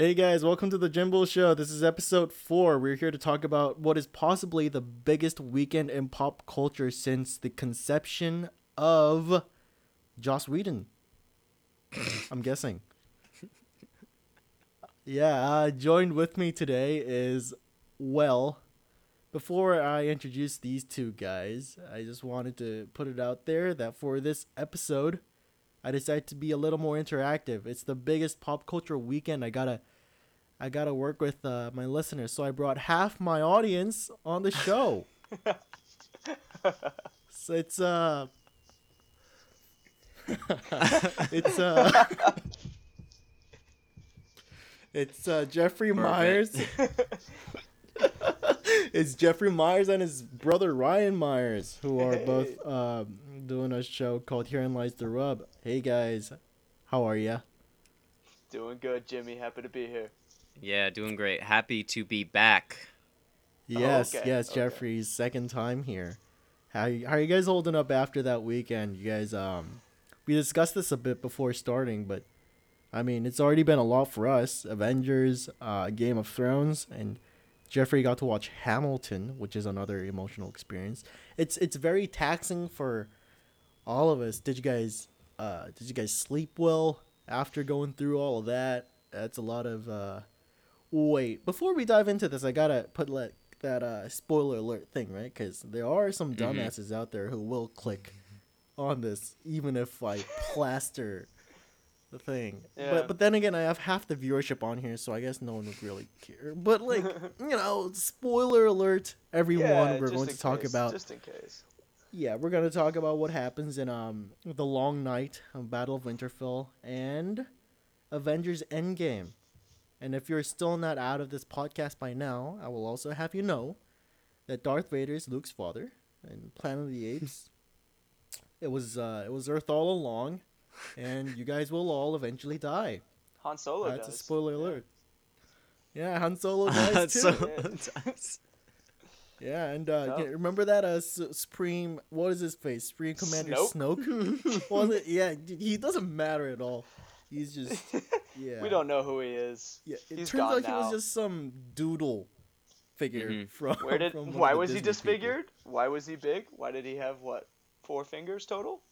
Hey guys, welcome to the Jimbo Show. This is episode four. We're here to talk about what is possibly the biggest weekend in pop culture since the conception of Joss Whedon. I'm guessing. Yeah, uh, joined with me today is well. Before I introduce these two guys, I just wanted to put it out there that for this episode, I decided to be a little more interactive. It's the biggest pop culture weekend. I gotta, I gotta work with uh, my listeners. So I brought half my audience on the show. so it's uh, it's uh, it's uh Jeffrey Myers. it's Jeffrey Myers and his brother Ryan Myers, who are both um, doing a show called Herein Lies the Rub. Hey guys, how are ya? Doing good, Jimmy. Happy to be here. Yeah, doing great. Happy to be back. Yes, okay, yes, okay. Jeffrey's second time here. How you, how are you guys holding up after that weekend? You guys, um, we discussed this a bit before starting, but I mean, it's already been a lot for us. Avengers, uh, Game of Thrones, and Jeffrey got to watch Hamilton, which is another emotional experience. It's it's very taxing for all of us. Did you guys uh did you guys sleep well after going through all of that? That's a lot of uh wait, before we dive into this, I got to put like that uh spoiler alert thing, right? Cuz there are some Mhm. dumbasses out there who will click on this even if I plaster the thing. Yeah. But but then again, I have half the viewership on here, so I guess no one would really care. But like, you know, spoiler alert, everyone. Yeah, we're going in to talk about Just in case. yeah, we're gonna talk about what happens in um the Long Night of Battle of Winterfell and Avengers Endgame. And if you're still not out of this podcast by now, I will also have you know that Darth Vader is Luke's father in Planet of the Apes. it was uh it was Earth all along, and you guys will all eventually die. Han Solo That's does. a spoiler Yeah. alert. Yeah, Han Solo dies too. so, Yeah, and uh, No. yeah, remember that uh, Supreme, what is his face? Supreme Commander Snoke? Was it? Yeah, he doesn't matter at all. He's just, yeah. We don't know who he is. Yeah, it He's turns gone out he was just some doodle figure Mhm. from. Where did? from Why the was he Disney people. disfigured? Why was he big? Why did he have what? Four fingers total?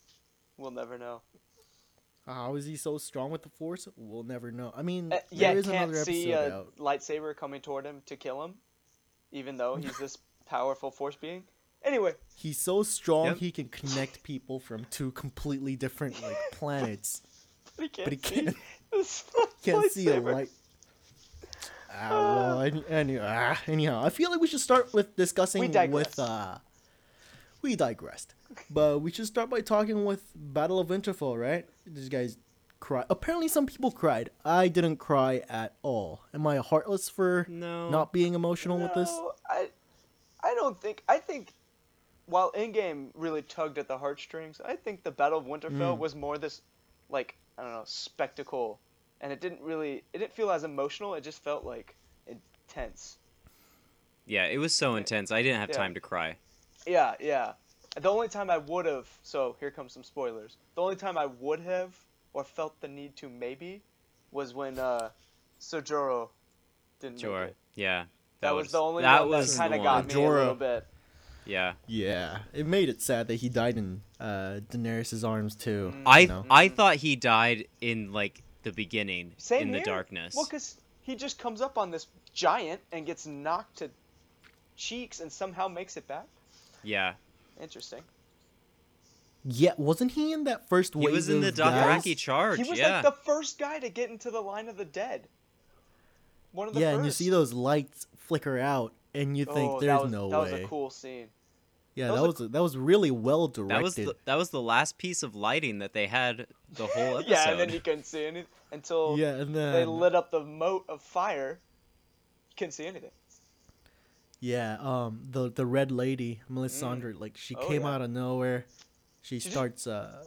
We'll never know. How is he so strong with the Force? We'll never know. I mean, Uh, yeah, there is can't another see a out. lightsaber coming toward him to kill him, even though he's this powerful force being. Anyway, He's so strong Yep. he can connect people from two completely different like planets. But he can't. But he can't- this Can't see a lightsaber. light. Ah, well, any, any, ah, anyhow, I feel like we should start with discussing We digress. with uh we digressed. But we should start by talking with Battle of Winterfell, right? These guys cry? Apparently some people cried. I didn't cry at all. Am I heartless for no. not being emotional with this? No, I, I don't think. I think, while Endgame really tugged at the heartstrings, I think the Battle of Winterfell Mm. was more this, like I don't know, spectacle, and it didn't really. It didn't feel as emotional. It just felt like intense. Yeah, it was so intense. I didn't have Yeah. time to cry. Yeah, yeah. The only time I would have. So here comes some spoilers. The only time I would have or felt the need to maybe was when uh, Ser Jorah didn't Sure. make it. Yeah. That, was, the only that one was that kind of got one. me a little bit. Yeah. Yeah. It made it sad that he died in uh Daenerys' arms too. Mm. I you know? I thought he died in like the beginning Same in the darkness. Well, because he just comes up on this giant and gets knocked to cheeks and somehow makes it back. yeah. Interesting. Yeah, wasn't he in that first wave? He was in the of guys? Dothraki charge. He was yeah. like the first guy to get into the line of the dead. One of the yeah, first. and you see those lights flicker out, and you think oh, there's that was, no that way. was a cool scene. Yeah, that that was was that was really well directed. that was the, that was the last piece of lighting that they had the whole episode. yeah, and then you couldn't see anything until yeah, and then they lit up the moat of fire. You couldn't see anything. yeah, um, the the red lady Melisandre, like she Oh, came yeah. out of nowhere. She She just- starts uh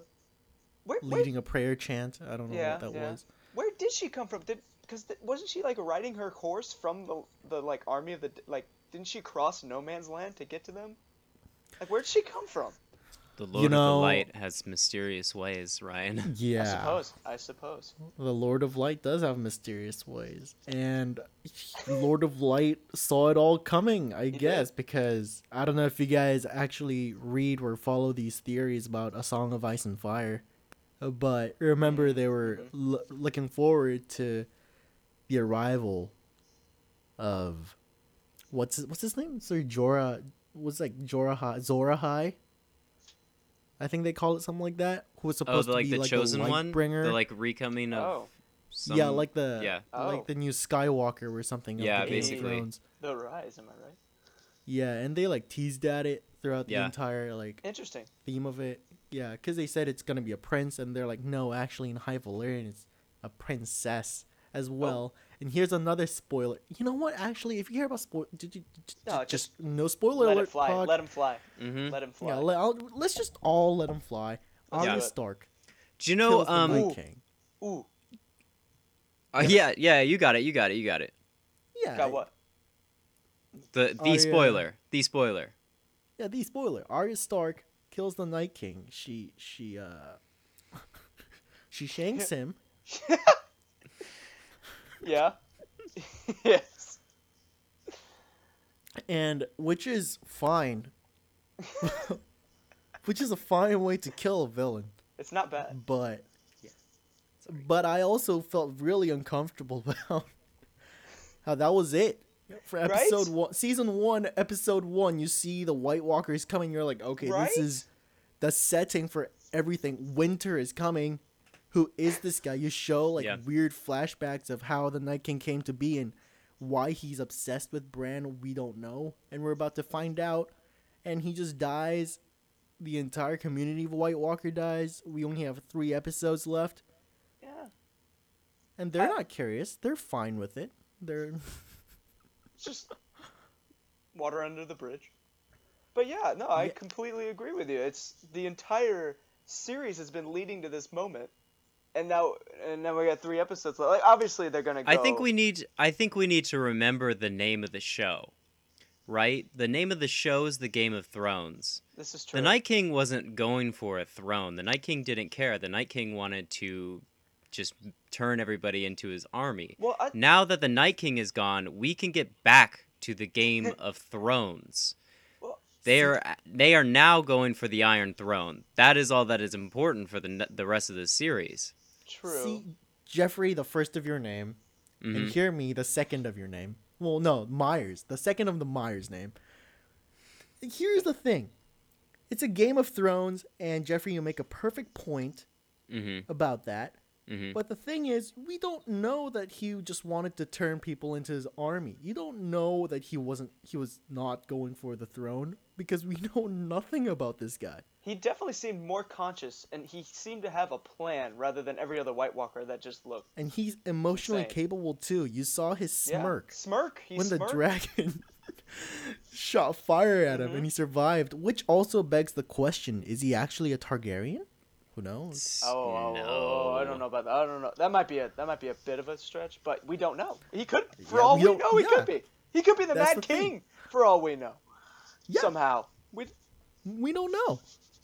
Where, where, leading a prayer chant. I don't know Yeah, what that yeah. was. where did she come from? Did because th- wasn't she like riding her horse from the the like army of the like? Didn't she cross no man's land to get to them? Like where'd she come from? The Lord you know- of the Light has mysterious ways, Ryan. Yeah. I suppose. I suppose. The Lord of Light does have mysterious ways. And Lord of Light saw it all coming, I did. guess, because I don't know if you guys actually read or follow these theories about A Song of Ice and Fire. But remember, they were Mhm. l- looking forward to the arrival of what's his, what's his name? Sir Jorah was like Jorah High, Zora High. I think they call it something like that. Who was Oh, supposed the, like to be the like chosen the light one, bringer? the like recoming of Oh, some, yeah, like the yeah. Oh. like the new Skywalker or something. of Yeah, the Game of basically. The rise. Am I right? Yeah, and they like teased at it throughout the entire like Interesting. theme of it. Yeah, because they said it's gonna be a prince, and they're like, no, actually in High Valyrian it's a princess as Oh. Well. And here's another spoiler. You know what? Actually, if you hear about spoil, did you, j- No, just just no spoiler Let alert. it fly. pod. Let him fly. Let him fly. yeah, let, I'll, let's just all let him fly. Let's Arya do it. Stark Do you know? kills the Um, Night Ooh. King. Ooh, uh, yeah, yeah, you got it, you got it, you got it. Yeah, got what? The the Arya- spoiler, the spoiler. Yeah, the spoiler. Arya Stark kills the Night King. She she uh she shanks him. Yeah. yes. and which is fine. which is a fine way to kill a villain, It's not bad. but yeah. but I also felt really uncomfortable about how that was it. For Right? episode one, season one, episode one, you see the White Walkers coming. You're like, okay, Right? this is the setting for everything. Winter is coming. Who is this guy? You show like Yeah. weird flashbacks of how the Night King came to be and why he's obsessed with Bran. We don't know, and we're about to find out. And he just dies. The entire community of White Walker dies. We only have three episodes left, Yeah. and they're I- not curious. They're fine with it. They're just water under the bridge. But yeah, no, I Yeah. completely agree with you. It's the entire series has been leading to this moment, and now and now we got three episodes left. Like obviously they're gonna go. I think we need I think we need to remember the name of the show. Right? The name of the show is The Game of Thrones. This is true. The Night King wasn't going for a throne. The Night King didn't care. The Night King wanted to just turn everybody into his army. Well, I, Now that the Night King is gone, we can get back to the Game of Thrones. Well, They are they are now going for the Iron Throne. That is all that is important for the the rest of the series. True. see Jeffrey, the first of your name, Mhm. and hear me, the second of your name. Well, no, Myers, the second of the Myers name. Here's the thing. It's a Game of Thrones, and Jeffrey, you make a perfect point Mhm. about that. Mhm. But the thing is, we don't know that he just wanted to turn people into his army. You don't know that he wasn't he was not going for the throne because we know nothing about this guy. he definitely seemed more conscious, and he seemed to have a plan rather than every other White Walker that just looked. And he's emotionally Insane. capable too. You saw his Yeah, smirk Smirk. He when the dragon shot fire at him Mhm. and he survived, which also begs the question, is he actually a Targaryen? Who knows? Oh, oh, no. oh, I don't know about that. I don't know. That might be a that might be a bit of a stretch, but we don't know. He could, for Yeah, all we we, know, he yeah. could be. He could be the That's Mad the thing. King, for all we know. Yeah. Somehow, we We don't know.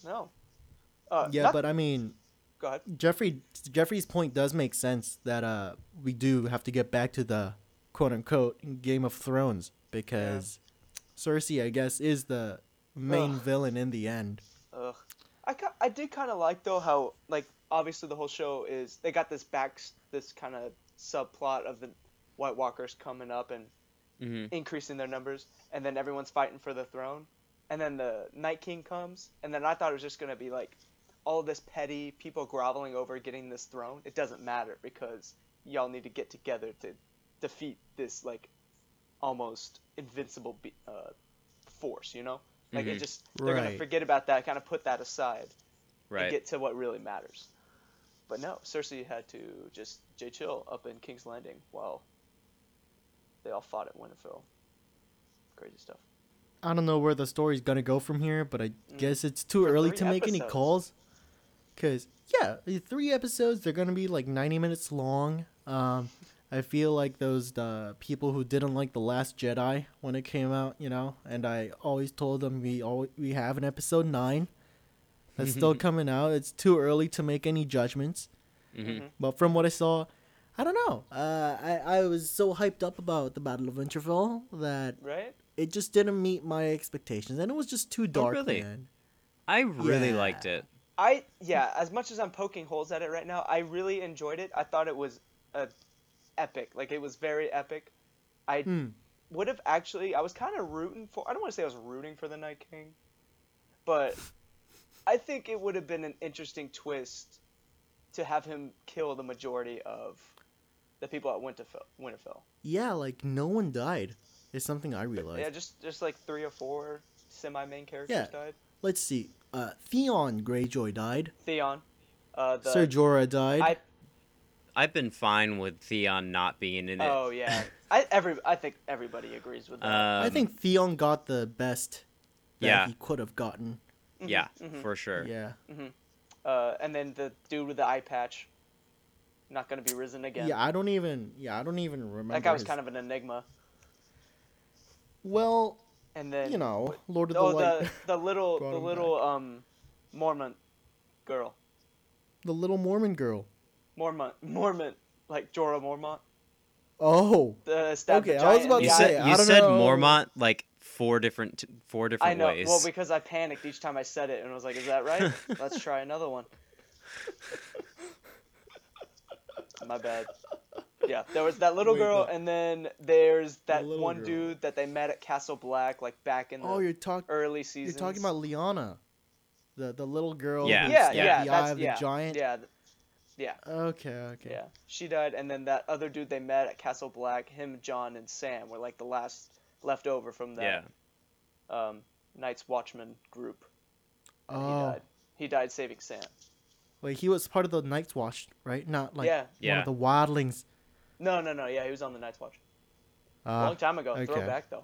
no. Uh, Yeah, not- but I mean, go ahead. Jeffrey Jeffrey's point does make sense that uh we do have to get back to the quote unquote Game of Thrones because Cersei I guess is the main Ugh. villain in the end. Ugh. I, I did kind of like though how like obviously the whole show is they got this back this kind of subplot of the White Walkers coming up and Mhm. increasing their numbers, and then everyone's fighting for the throne, and then the Night King comes, and then I thought it was just gonna be like all this petty people groveling over getting this throne. It doesn't matter because y'all need to get together to defeat this like almost invincible be- uh, force. You know, like it Mhm. just they're gonna forget about that, kind of put that aside, and Right. get to what really matters. But no, Cersei had to just J chill up in King's Landing while they all fought at Winterfell. Crazy stuff. I don't know where the story's gonna go from here, but I Mm. guess it's too For early three to make any calls. Cause yeah, the three episodes they're gonna be like ninety minutes long. Um, I feel like those uh, people who didn't like the Last Jedi when it came out, you know, and I always told them we all we have an episode nine. That's still coming out. It's too early to make any judgments. hmm Mhm. But from what I saw, I don't know. Uh, I I was so hyped up about the Battle of Winterfell that Right? it just didn't meet my expectations, and it was just too dark. really? Man. I really Yeah. liked it. I yeah, as much as I'm poking holes at it right now, I really enjoyed it. I thought it was a epic. Like it was very epic. I Hmm. would have actually I was kind of rooting for I don't want to say I was rooting for the Night King, but I think it would have been an interesting twist to have him kill the majority of the people at Winterfell. Winterfell. Yeah, like no one died. Is something I realized. Yeah, just just like three or four semi main characters Yeah. died. Let's see. Uh, Theon Greyjoy died. Theon, uh, the Ser Jorah died. I I've been fine with Theon not being in it. oh yeah, I every I think everybody agrees with that. Um, I think Theon got the best that Yeah. he could have gotten. Mhm, yeah, mhm. for sure. Yeah. Uh, and then the dude with the eye patch, not gonna be risen again. Yeah, I don't even. Yeah, I don't even remember. that guy was his- kind of an enigma. Well, And then you know, Lord of oh the Light, the the little the him little um Mormon girl, the little Mormon girl. Mormon Mormont, like Jorah Mormont. Oh, The stab Okay, the I was about You to say, said you said know. Mormont like four different four different I know. ways. Well, because I panicked each time I said it, and I was like, "Is that right? Let's try another one." My bad. Yeah, there was that little Wait, girl, but- and then there's that little one girl. dude that they met at Castle Black, like back in the oh, you're talking. early season. You're talking about Lyanna, the the little girl. Yeah, who yeah, stabbed yeah, the eye of the yeah, giant. yeah, th- yeah, Okay, okay. yeah. She died, and then that other dude they met at Castle Black, him, Jon, and Sam were like the last left over from yeah. that um, Night's Watchman group. And he Oh, died. He died saving Sam. wait, he was part of the Night's Watch, right? Not like yeah. one Yeah. of the wildlings. No, no, no. Yeah, he was on the Night's Watch. Uh, Long time ago. okay. Throwback though.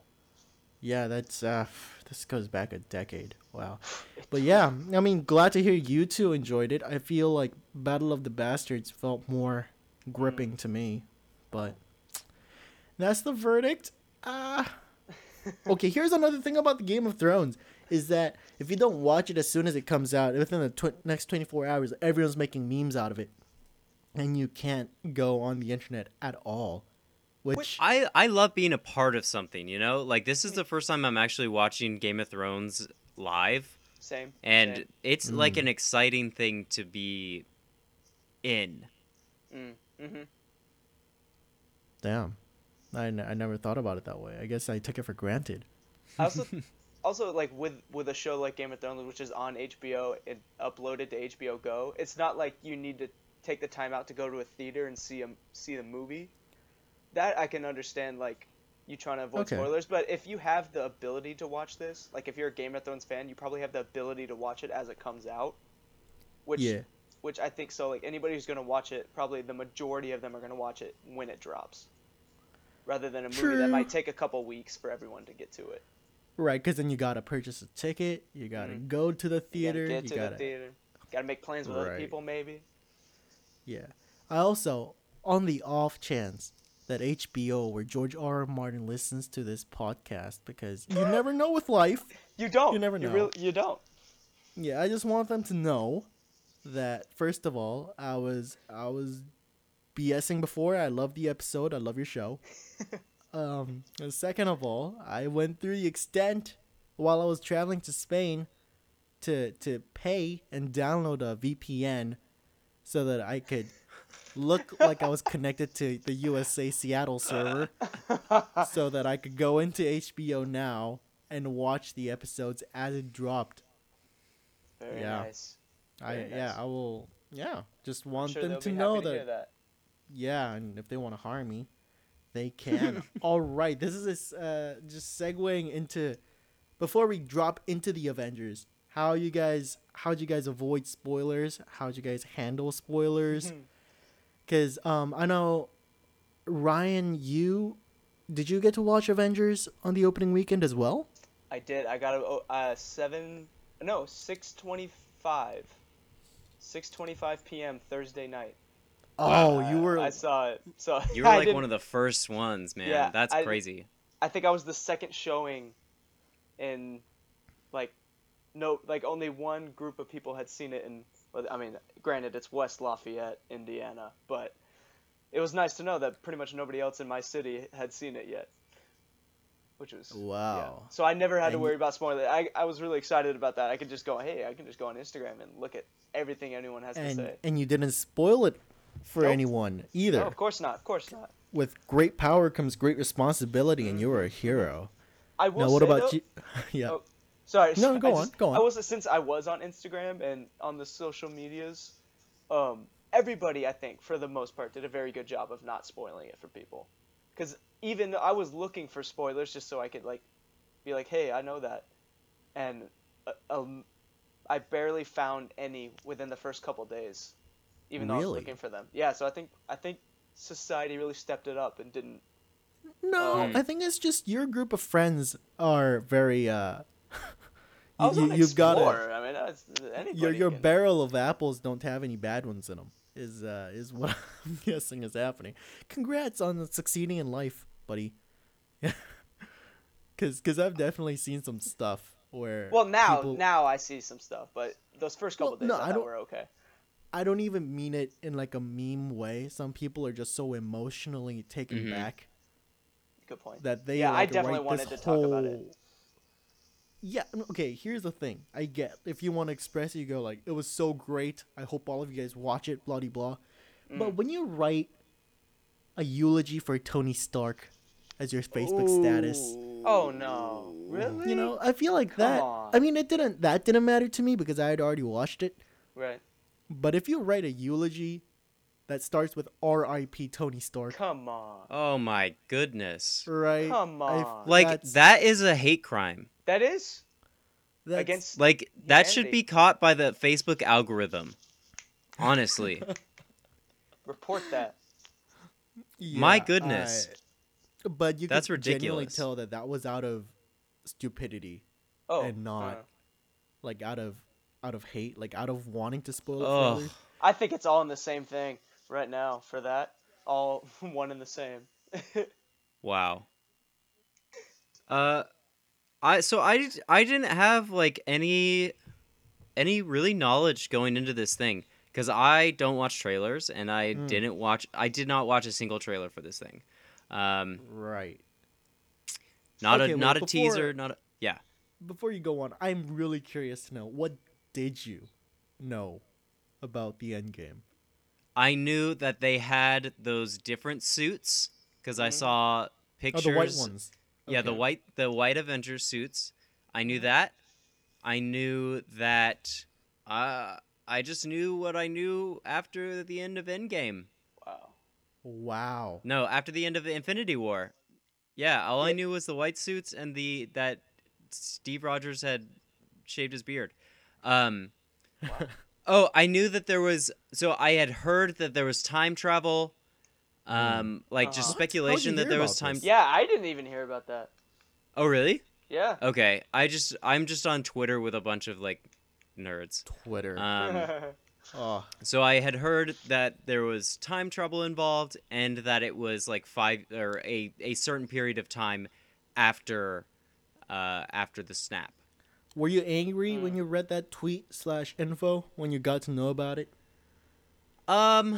Yeah, that's uh, this goes back a decade. Wow. But yeah, I mean, glad to hear you two enjoyed it. I feel like Battle of the Bastards felt more gripping to me, but that's the verdict. Ah. okay, here's another thing about the Game of Thrones is that if you don't watch it as soon as it comes out, within the tw- next 24 hours, everyone's making memes out of it. And you can't go on the internet at all. Which I I love being a part of something. You know, like this is the first time I'm actually watching Game of Thrones live, Same. and same. it's like Mm. an exciting thing to be in. Mm, hmm Damn. I, n- I never thought about it that way. I guess I took it for granted. I also, also like with with a show like Game of Thrones, which is on HBO and uploaded to HBO Go. It's not like you need to take the time out to go to a theater and see a see the movie. That I can understand. Like you trying to avoid Okay. spoilers, but if you have the ability to watch this, like if you're a Game of Thrones fan, you probably have the ability to watch it as it comes out. Which yeah. which I think so. Like anybody who's gonna watch it, probably the majority of them are gonna watch it when it drops, rather than a movie True. that might take a couple weeks for everyone to get to it. Right, because then you gotta purchase a ticket. You gotta go to the Mm-hmm. You theater. gotta You get to gotta, the theater. Gotta make plans with other people, maybe. yeah. I also, on the off chance that HBO where George R. R. Martin listens to this podcast, because you never know with life. You don't. You never You, know. really, you don't. Yeah, I just want them to know that first of all, I was I was BSing before. I love the episode. I love your show. um, and second of all, I went through the extent while I was traveling to Spain to to pay and download a VPN so that I could look like I was connected to the USA Seattle server so that I could go into HBO now and watch the episodes as it dropped. Very Yeah. nice. I Very yeah, nice. I will yeah, just want sure them to know happy to that, yeah, and if they want to harm me, they can. All right, this is this, uh just segueing into before we drop into the Avengers. How you guys how'd you guys avoid spoilers? How'd you guys handle spoilers? Cuz um I know Ryan you did you get to watch Avengers on the opening weekend as well? I did. I got a oh, uh, seven. No, six twenty-five. Six twenty-five p.m. Thursday night. Oh, Uh, you were I saw it. So You were like one of the first ones, man. Yeah, That's I- crazy. I think I was the second showing in like no, like only one group of people had seen it in. Well, I mean, granted, it's West Lafayette, Indiana, but it was nice to know that pretty much nobody else in my city had seen it yet. Which was yeah. Wow. So I never had to worry about spoiling. it. I I was really excited about that. I could just go, hey, I can just go on Instagram and look at everything anyone has to say. and you didn't spoil it for Nope. anyone either. No, of course not. Of course not. With great power comes great responsibility, and mm-hmm. you are a hero. I will Now, what say, about though- you? yeah. Oh, Sorry. No, I go just- on, go on. I was since I was on Instagram and on the social medias, um, everybody I think for the most part did a very good job of not spoiling it for people, because even though I was looking for spoilers just so I could like, be like, hey, I know that, and uh, um, I barely found any within the first couple days, even though I was looking for them. Yeah, so I think I think society really stepped it up and didn't. No, Um, I think it's just your group of friends are very. uh I was you, on You've got a, I mean, that's, your your can- barrel of apples don't have any bad ones in them. Is uh is what I'm guessing is happening. Congrats on succeeding in life, buddy. Cause, cause I've definitely seen some stuff where Well, now people- now I see some stuff, but those first couple Well, days no, I I thought don't- were okay. I don't even mean it in like a meme way. Some people are just so emotionally taken Mhm. back Good point. that they Yeah, I definitely wanted this to talk about it. Whole- Yeah, okay, here's the thing. I get if you want to express it, you go like, it was so great. I hope all of you guys watch it, blah de blah. Mm. But when you write a eulogy for Tony Stark as your Facebook status, Oh no, really? you know, I feel like Come that. on. I mean, it didn't that didn't matter to me because I had already watched it. right? But if you write a eulogy that starts with R.I.P. Tony Stark, Come on, Oh my goodness. right? Come I- on. Like that's- that is a hate crime. That is that's- against Like that should be caught by the Facebook algorithm. Honestly. report that. My goodness. I- but you That's could genuinely ridiculous. tell that that was out of stupidity, Oh, And not- uh, like out of out of hate, like out of wanting to spoil it for I think it's all in the same thing right now. For that, all one and the same. Wow. Uh, I so I I didn't have like any any really knowledge going into this thing because I don't watch trailers and I Mm. didn't watch I did not watch a single trailer for this thing. Um, Right. not Okay, a wait, not a before- teaser, not a yeah. Before you go on, I'm really curious to know what did you know about the end game? I knew that they had those different suits because I Mhm. saw Oh, pictures. the white ones. Yeah, the white the white Avengers suits. I knew that. I knew that. Uh, I just knew what I knew after the end of Endgame. wow. Wow. No, after the end of Infinity War. Yeah, all I knew was the white suits and the that Steve Rogers had shaved his beard. Um, Wow. oh, I knew that there was. So I had heard that there was time travel. Um, like just Uh-huh. What? speculation that there was time. this? Yeah, I didn't even hear about that. Oh, really? Yeah. Okay, I just I'm just on Twitter with a bunch of like nerds. Twitter. Um, oh, so I had heard that there was time trouble involved, and that it was like five or a a certain period of time after uh after the snap. were you angry Mm. when you read that tweet slash info when you got to know about it? Um,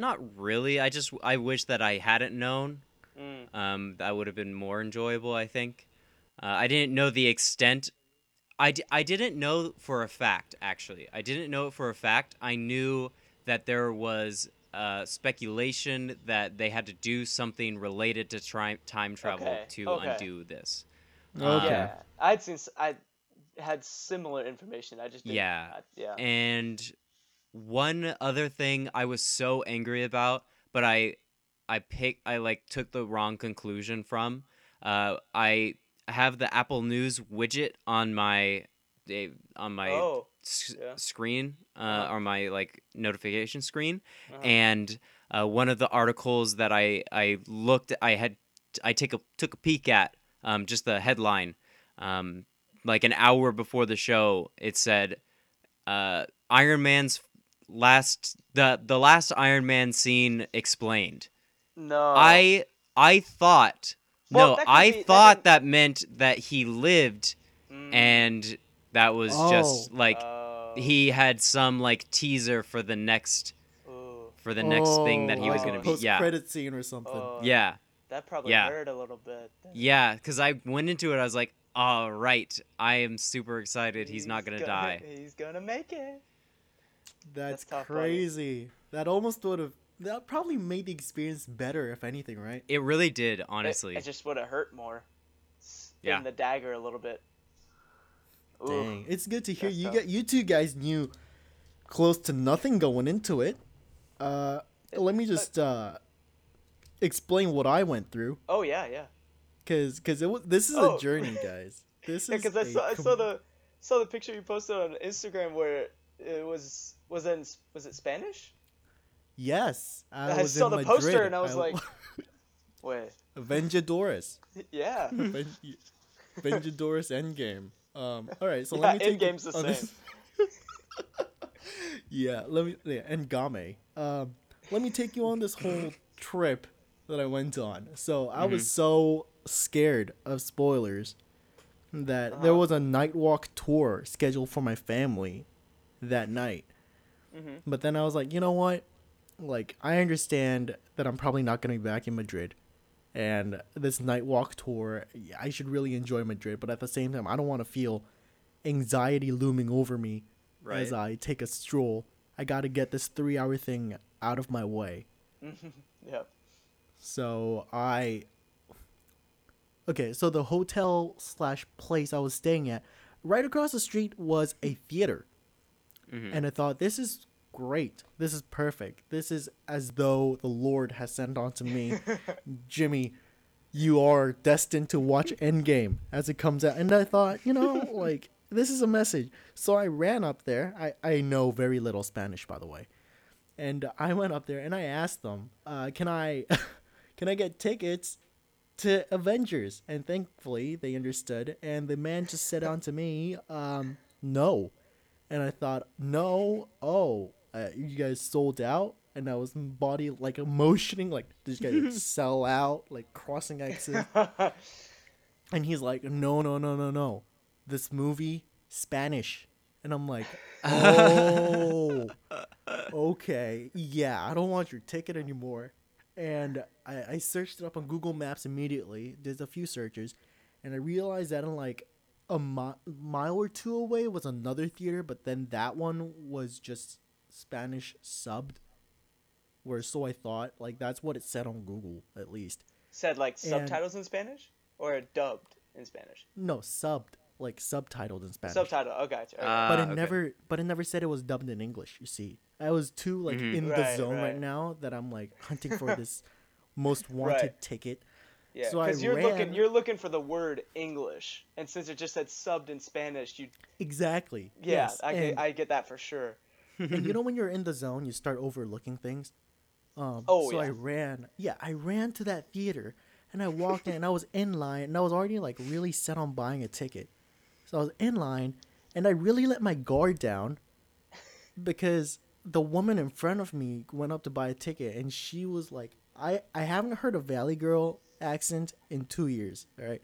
not really. I just I wish that I hadn't known. Mm. Um, that would have been more enjoyable. I think. Uh, I didn't know the extent. I, d- I didn't know for a fact. Actually, I didn't know it for a fact. I knew that there was uh, speculation that they had to do something related to tri- time travel Okay, to okay. undo this. Okay. Um, Yeah, I'd seen. s- I had similar information. I just didn't, Yeah. I, yeah. And one other thing I was so angry about, but I I pick I like took the wrong conclusion from. Uh, I have the Apple News widget on my eh, on my oh. s- yeah. screen uh, Uh-huh. or my like notification screen, uh-huh. and uh, one of the articles that I I looked I had I take a took a peek at um, just the headline um, like an hour before the show it said uh, Iron Man's last the the last Iron Man scene explained. no. I I thought Well, no I be- that thought can- that meant that he lived Mm. and That was just Oh. like Oh, he had some like teaser for the next ooh, for the next thing that he was Oh, gonna be. Yeah, credit scene or something. oh, yeah, That probably Yeah. hurt a little bit. yeah. Because I went into it, I was like, all right, I am super excited. He's, not gonna, die. He's gonna make it. That's, That's tough, buddy. crazy. That almost would have. That probably made the experience better, if anything, right? It really did, honestly. it, just would have hurt more. Yeah. In the dagger a little bit. Ooh. Dang, it's good to hear That's you tough. get you two guys knew close to nothing going into it. Uh, let me just uh explain what I went through, Oh yeah, yeah. cause cause it was this is Oh. a journey, guys. This Yeah, is because I a saw I saw the saw the picture you posted on Instagram where it was was it in, was it Spanish? yes. I, I saw the Madrid. poster and I was like- Wait. Vengadores, Yeah. Ven- Vengadores Endgame. Um, all right, so yeah, let me take Endgame's the on same. yeah, let me yeah, and Game. Um, let me take you on this whole trip that I went on. So I Mm-hmm. was so scared of spoilers that there Uh-huh. was a night walk tour scheduled for my family that night. Mhm. But then I was like, you know what? Like I understand that I'm probably not going to be back in Madrid. And this night walk tour, I should really enjoy Madrid, but at the same time, I don't want to feel anxiety looming over me as I take a stroll. I got to get this three hour thing out of my way. Yep. So I. Okay, so the hotel slash place I was staying at, right across the street was a theater. Mhm. And I thought, this is great. This is perfect. This is as though the Lord has sent onto me, Jimmy, you are destined to watch Endgame as it comes out. And I thought, you know, like, this is a message. So I ran up there. I, I know very little Spanish, by the way. And I went up there and I asked them, uh, can I can I get tickets to Avengers? And thankfully they understood. And the man just said on to me, um, no. And I thought, no, oh, uh, you guys sold out? And I was body like emotioning, like this guy sell out, like crossing X's. And he's like, no, no, no, no, no. This movie, Spanish. And I'm like, oh, okay. Yeah, I don't want your ticket anymore. And I, I searched it up on Google Maps immediately, did a few searches, and I realized that in like a mi- mile or two away was another theater, but then that one was just Spanish subbed. Where so I thought, like that's what it said on Google at least. Said like And- subtitles in Spanish or dubbed in Spanish. No, subbed, like subtitled in Spanish. Subtitle. Oh, gotcha. Okay. Uh, but it okay. never but it never said it was dubbed in english you see i was too like Mhm. in the zone right. right. now that i'm like hunting for this most wanted Right. ticket yeah, so I because you're looking ran- you're looking for the word English, and since it just said subbed in Spanish, you exactly yeah, yes. I and, get, I get that for sure. and you know when you're in the zone you start overlooking things um Oh, so i ran yeah i ran to that theater and i walked in and i was in line and i was already like really set on buying a ticket so i was in line and i really let my guard down because the woman in front of me went up to buy a ticket and she was like i i haven't heard a valley girl accent in two years all right?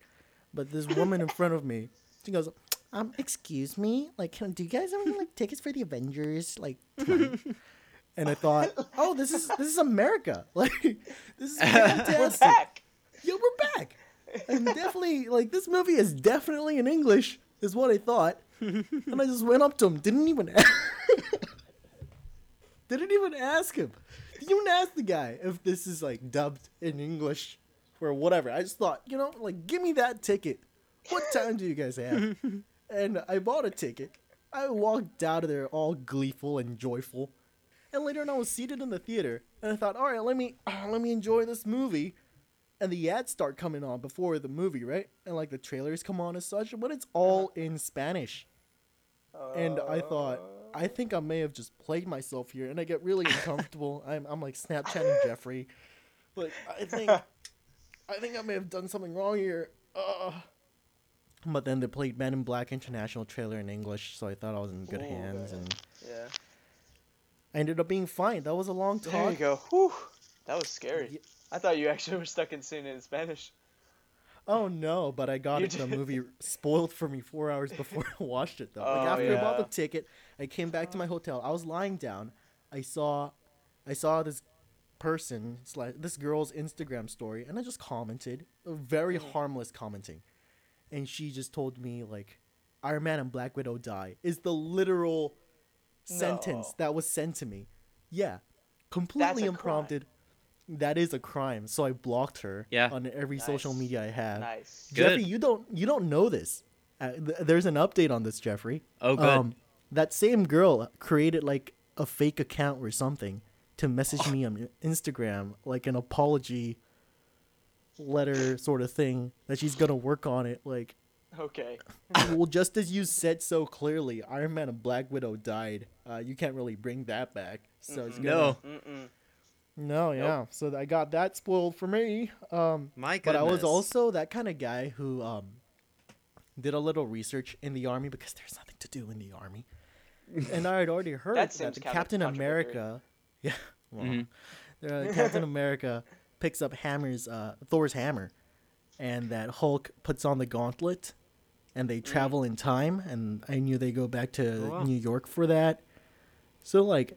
But this woman in front of me she goes um excuse me like can, do you guys have any like tickets for the avengers like and i thought oh this is this is america. Like this is We're fantastic. back. yeah we're back. And definitely like this movie is definitely in english is what i thought. And i just went up to him didn't even didn't even ask him. Didn't even ask the guy if this is like dubbed in english or whatever. I just thought you know like give me that ticket. What time do you guys have? And i bought a ticket. I walked out of there all gleeful and joyful. And later on i was seated in the theater and i thought all right let me let me enjoy this movie. And the ads start coming on before the movie, right? And like the trailers come on as such, but it's all uh-huh. in Spanish. And I thought, I uh. think I may have just played myself here, and I get really uncomfortable. I'm, I'm like Snapchatting Jeffrey, but I think, I think I may have done something wrong here. Uh. But then they played Men in Black International trailer in English, so I thought I was in good Ooh, hands, man. and Yeah. I ended up being fine. That was a long There you go. Whew. That was scary. Ye- I thought you actually were stuck in seeing it in Spanish. Oh no! But I got You it, the movie spoiled for me four hours before I watched it. Though, like Oh, after I bought the ticket, I came back to my hotel. I was lying down. I saw, I saw this person, slash, this girl's Instagram story, and I just commented, a very Mhm. harmless commenting, and she just told me like, "Iron Man and Black Widow die" is the literal sentence that was sent to me. Yeah, completely crime. That is a crime. So I blocked her. Yeah. on every social media I have. Nice. Good. Jeffrey, you don't you don't know this. Uh, th- there's an update on this, Jeffrey. Oh, good. Um, that same girl created like a fake account or something to message me on Instagram, like an apology letter sort of thing that she's gonna work on it. Like, Okay. well, just as you said so clearly, Iron Man and Black Widow died. Uh, you can't really bring that back. So it's no, gonna, Mm-mm. no, yeah. So I got that spoiled for me. Um, my but. I was also that kind of guy who um, did a little research in the army because there's nothing to do in the army, and I had already heard That that, the Captain contradictory. America, yeah, well, Mhm. uh, Captain America picks up Hammer's uh, Thor's hammer, and that Hulk puts on the gauntlet, and they travel in time, and I knew they go back to Oh, wow. New York for that. So like,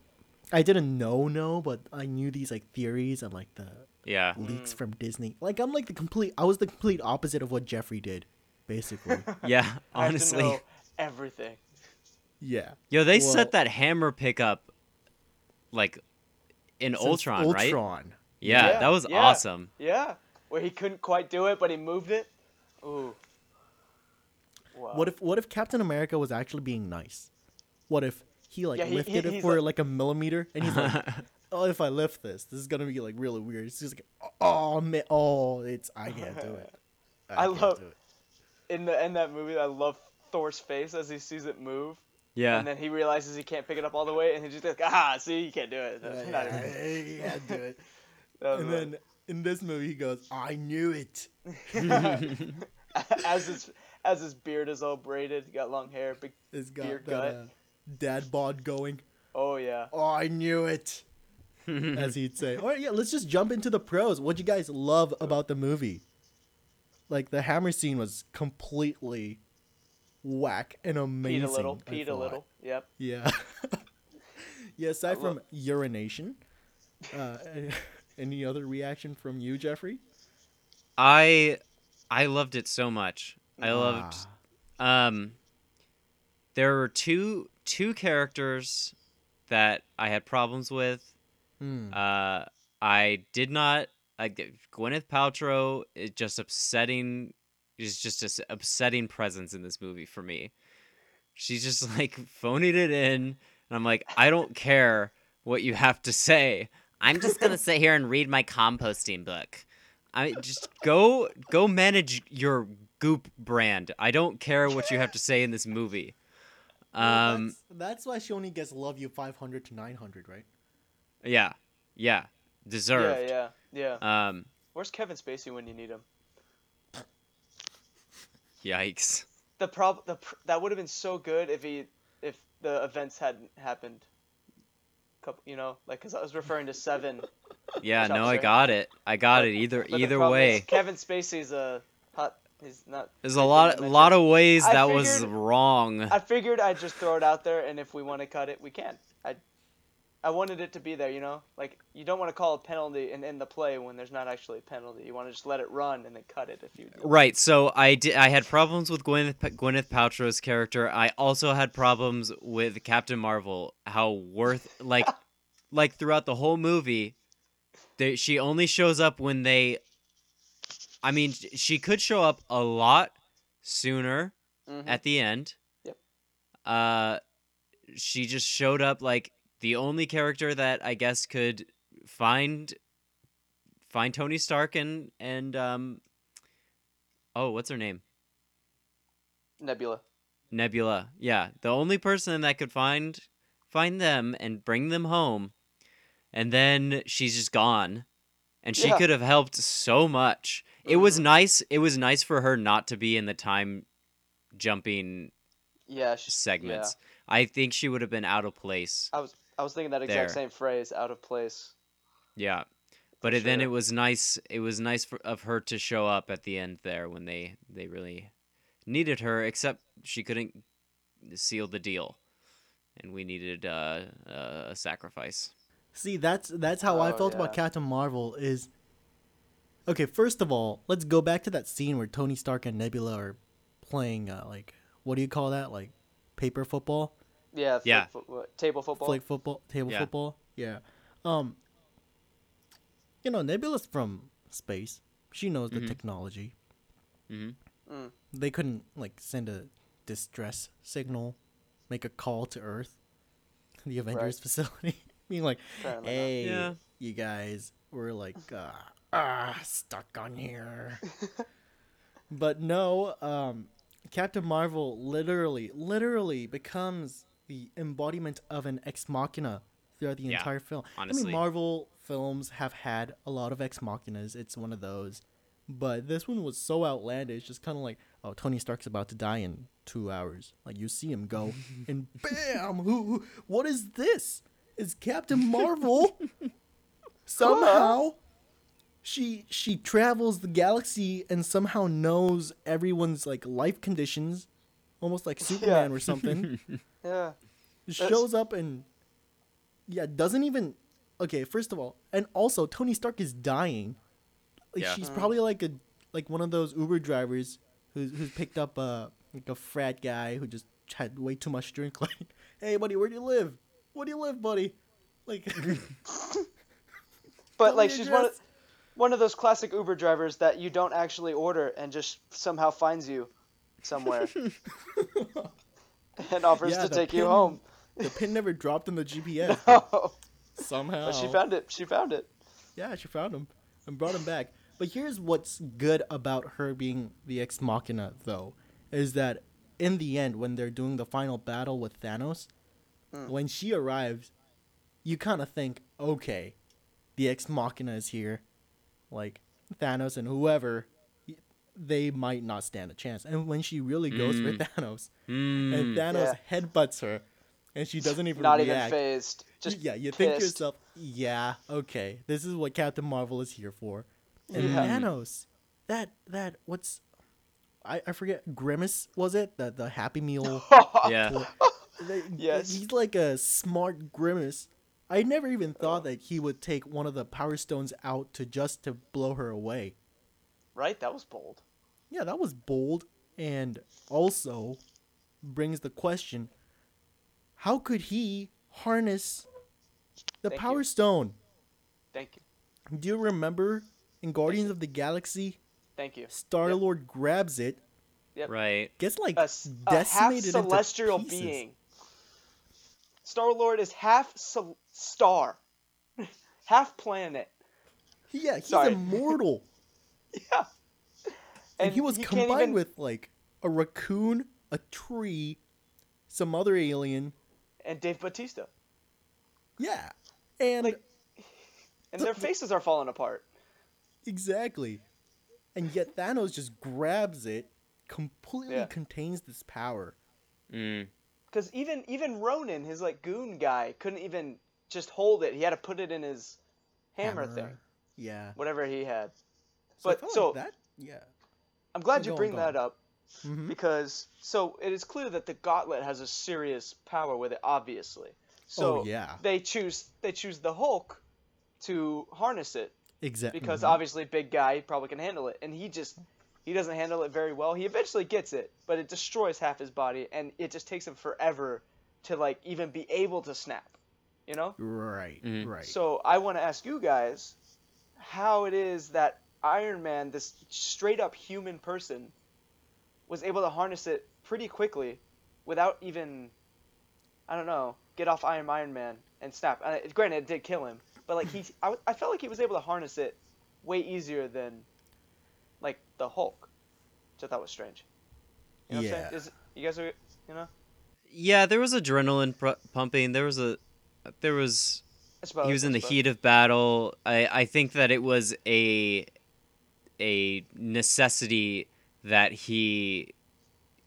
I didn't know no, but I knew these like theories and like the yeah. leaks from Disney. Like I'm like the complete. I was the complete opposite of what Jeffrey did, basically. Yeah, I have to honestly. know everything. yeah. Yo, they Well- set that hammer pickup like in Since Ultron, right? Ultron. Yeah, Yeah, that was yeah. awesome. Yeah. Where he couldn't quite do it, but he moved it. Ooh. Wow. What if what if Captain America was actually being nice? What if he like Yeah, he- lifted he- it for like- like, a millimeter and he's like, oh, if I lift this, this is gonna be like really weird. It's just like, oh man, oh, it's I can't do it. I can't love- it. in the in that movie? I love Thor's face as he sees it move, Yeah. and then he realizes he can't pick it up all the way, and he just like, ah, see, you can't do it. That's not yeah, even- he can't do it. And like- then in this movie, he goes, I knew it. as his as his beard is all braided, he got long hair, big. It's got Beard that gut. uh, dad bod going. Oh yeah. Oh, I knew it. as he'd say. All right, yeah, let's just jump into the pros. What you guys love about the movie? Like the hammer scene was completely whack and amazing. Peed a little. I Peed a little. Yep. Yeah. yeah. Aside I from love- urination, uh, any other reaction from you, Jeffrey? I I loved it so much. I loved Ah. um there were two two characters that I had problems with. Hmm. Uh I did not like Gwyneth Paltrow is just upsetting is just an upsetting presence in this movie for me. She's just like phoning it in and I'm like I don't care what you have to say. I'm just going to sit here and read my composting book. I just go go manage your goop brand. I don't care what you have to say in this movie. Well, Um that's, that's why she only gets love you 500 to 900, right? yeah. Yeah. Deserved. Yeah, yeah, yeah. Um Where's Kevin Spacey when you need him? Yikes. The prob the pr- that would have been so good if he if the events hadn't happened. Couple, you know, like because I was referring to Seven. Yeah, no, I got it. I got But- it either either way. Kevin Spacey's a hot. He's not. There's a lot a lot of ways I that was wrong. I figured I'd just throw it out there, and if we want to cut it, we can. I, wanted it to be there, you know. Like you don't want to call a penalty and end the play when there's not actually a penalty. You want to just let it run and then cut it if you. Right. So I did. I had problems with Gwyneth Gwyneth Paltrow's character. I also had problems with Captain Marvel. How worth like like throughout the whole movie, they, she only shows up when they. I mean, she could show up a lot sooner Mhm. at the end. Yep. Uh, she just showed up like the only character that I guess could find find Tony Stark and and um. Oh, what's her name? Nebula. Nebula. Yeah, the only person that could find find them and bring them home, and then she's just gone. And she Yeah. could have helped so much. It was Mhm. nice. It was nice for her not to be in the time jumping Yeah. She, segments. I think she would have been out of place. I was I was thinking that exact There. same phrase, out of place. Yeah. But For it, then it was nice. It was nice for, of her to show up at the end there when they they really needed her. Except she couldn't seal the deal, and we needed uh, uh, a sacrifice. See, that's that's how I Oh, felt about. Captain Marvel. Is okay. First of all, let's go back to that scene where Tony Stark and Nebula are playing. Uh, like, what do you call that? Like, paper football, Yeah. Yeah. Fo- table football. flag football, table Yeah. football. Yeah. Um. You know, Nebula's from space. She knows the Mhm. technology. hmm Mm. They couldn't like send a distress signal, make a call to Earth, the Avengers facility, being like, Apparently "Hey, Yeah. you guys, we're like uh, ah stuck on here." but no, um, Captain Marvel literally, literally becomes the embodiment of an ex machina throughout the Yeah, entire film. I honestly. mean, Marvel films have had a lot of ex machinas. It's one of those. But this one was so outlandish, just kind of like, oh, Tony Stark's about to die in two hours. Like you see him go, and bam! Who? who- What is this? Is Captain Marvel? somehow, she she travels the galaxy and somehow knows everyone's like life conditions, almost like Superman or something. Yeah. shows up and yeah, doesn't even. Okay, first of all, and also Tony Stark is dying. Like Yeah. she's Mm. probably like a like one of those Uber drivers who's who's picked up a like a frat guy who just had way too much drink. Like, hey buddy, where do you live? Where do you live, buddy? Like, But like she's one of, one of those classic Uber drivers that you don't actually order and just somehow finds you somewhere and offers Yeah, to take you home. the pin never dropped in the GPS. but Somehow, she found it. She found it. Yeah, she found him and brought him back. But here's what's good about her being the ex machina, though, is that in the end, when they're doing the final battle with Thanos, Mm. when she arrives, you kind of think, okay, the ex machina is here, like Thanos and whoever, they might not stand a chance. And when she really goes for Mm. Thanos, Mm. and Thanos headbutts her, and she doesn't even Not react. even phased. Just yeah, you think to yourself, yeah, okay, this is what Captain Marvel is here for. And Yeah. Thanos, that that what's, I I forget Grimace was it the the Happy Meal? yeah. they- Yes. he's like a smart Grimace. I never even thought that he would take one of the Power Stones out to just to blow her away. right? That was bold. Yeah, that was bold, and also brings the question: How could he harness the Thank Power you. Stone? Thank you. Do you remember in Guardians of the Galaxy, Thank you. Star Lord grabs it, Right. gets like A, s- a half decimated into celestial pieces. being. Star Lord is half cel- star, half planet. Yeah, he's Sorry. immortal, Yeah. And, he was can't combined even- with like a raccoon, a tree, some other alien. and Dave Bautista, Yeah, and Like- and their faces are falling apart. exactly, and yet Thanos just grabs it, completely Yeah. contains this power. Mm. Because even even Ronan, his like goon guy, couldn't even just hold it. He had to put it in his hammer, thing, Yeah. whatever he had. So But so like that, yeah. I'm glad you bring go that on. up hmm because so it is clear that the gauntlet has a serious power with it, obviously. So oh yeah, they choose they choose the Hulk to harness it exactly. because obviously big guy probably can handle it, and he just he doesn't handle it very well. He eventually gets it, but it destroys half his body, and it just takes him forever to like even be able to snap. You know. right, Mhm. right. So I want to ask you guys how it is that Iron Man, this straight up human person, was able to harness it pretty quickly without even, I don't know, get off Iron Iron Man and snap. Uh, granted, it did kill him, but like he, I, I felt like he was able to harness it way easier than, like the Hulk, which I thought was strange. You know what I'm Yeah. saying? Is, you guys are, you know? Yeah, there was adrenaline pr- pumping. There was a, there was suppose, he was in the heat of battle. I I think that it was a, a necessity that he,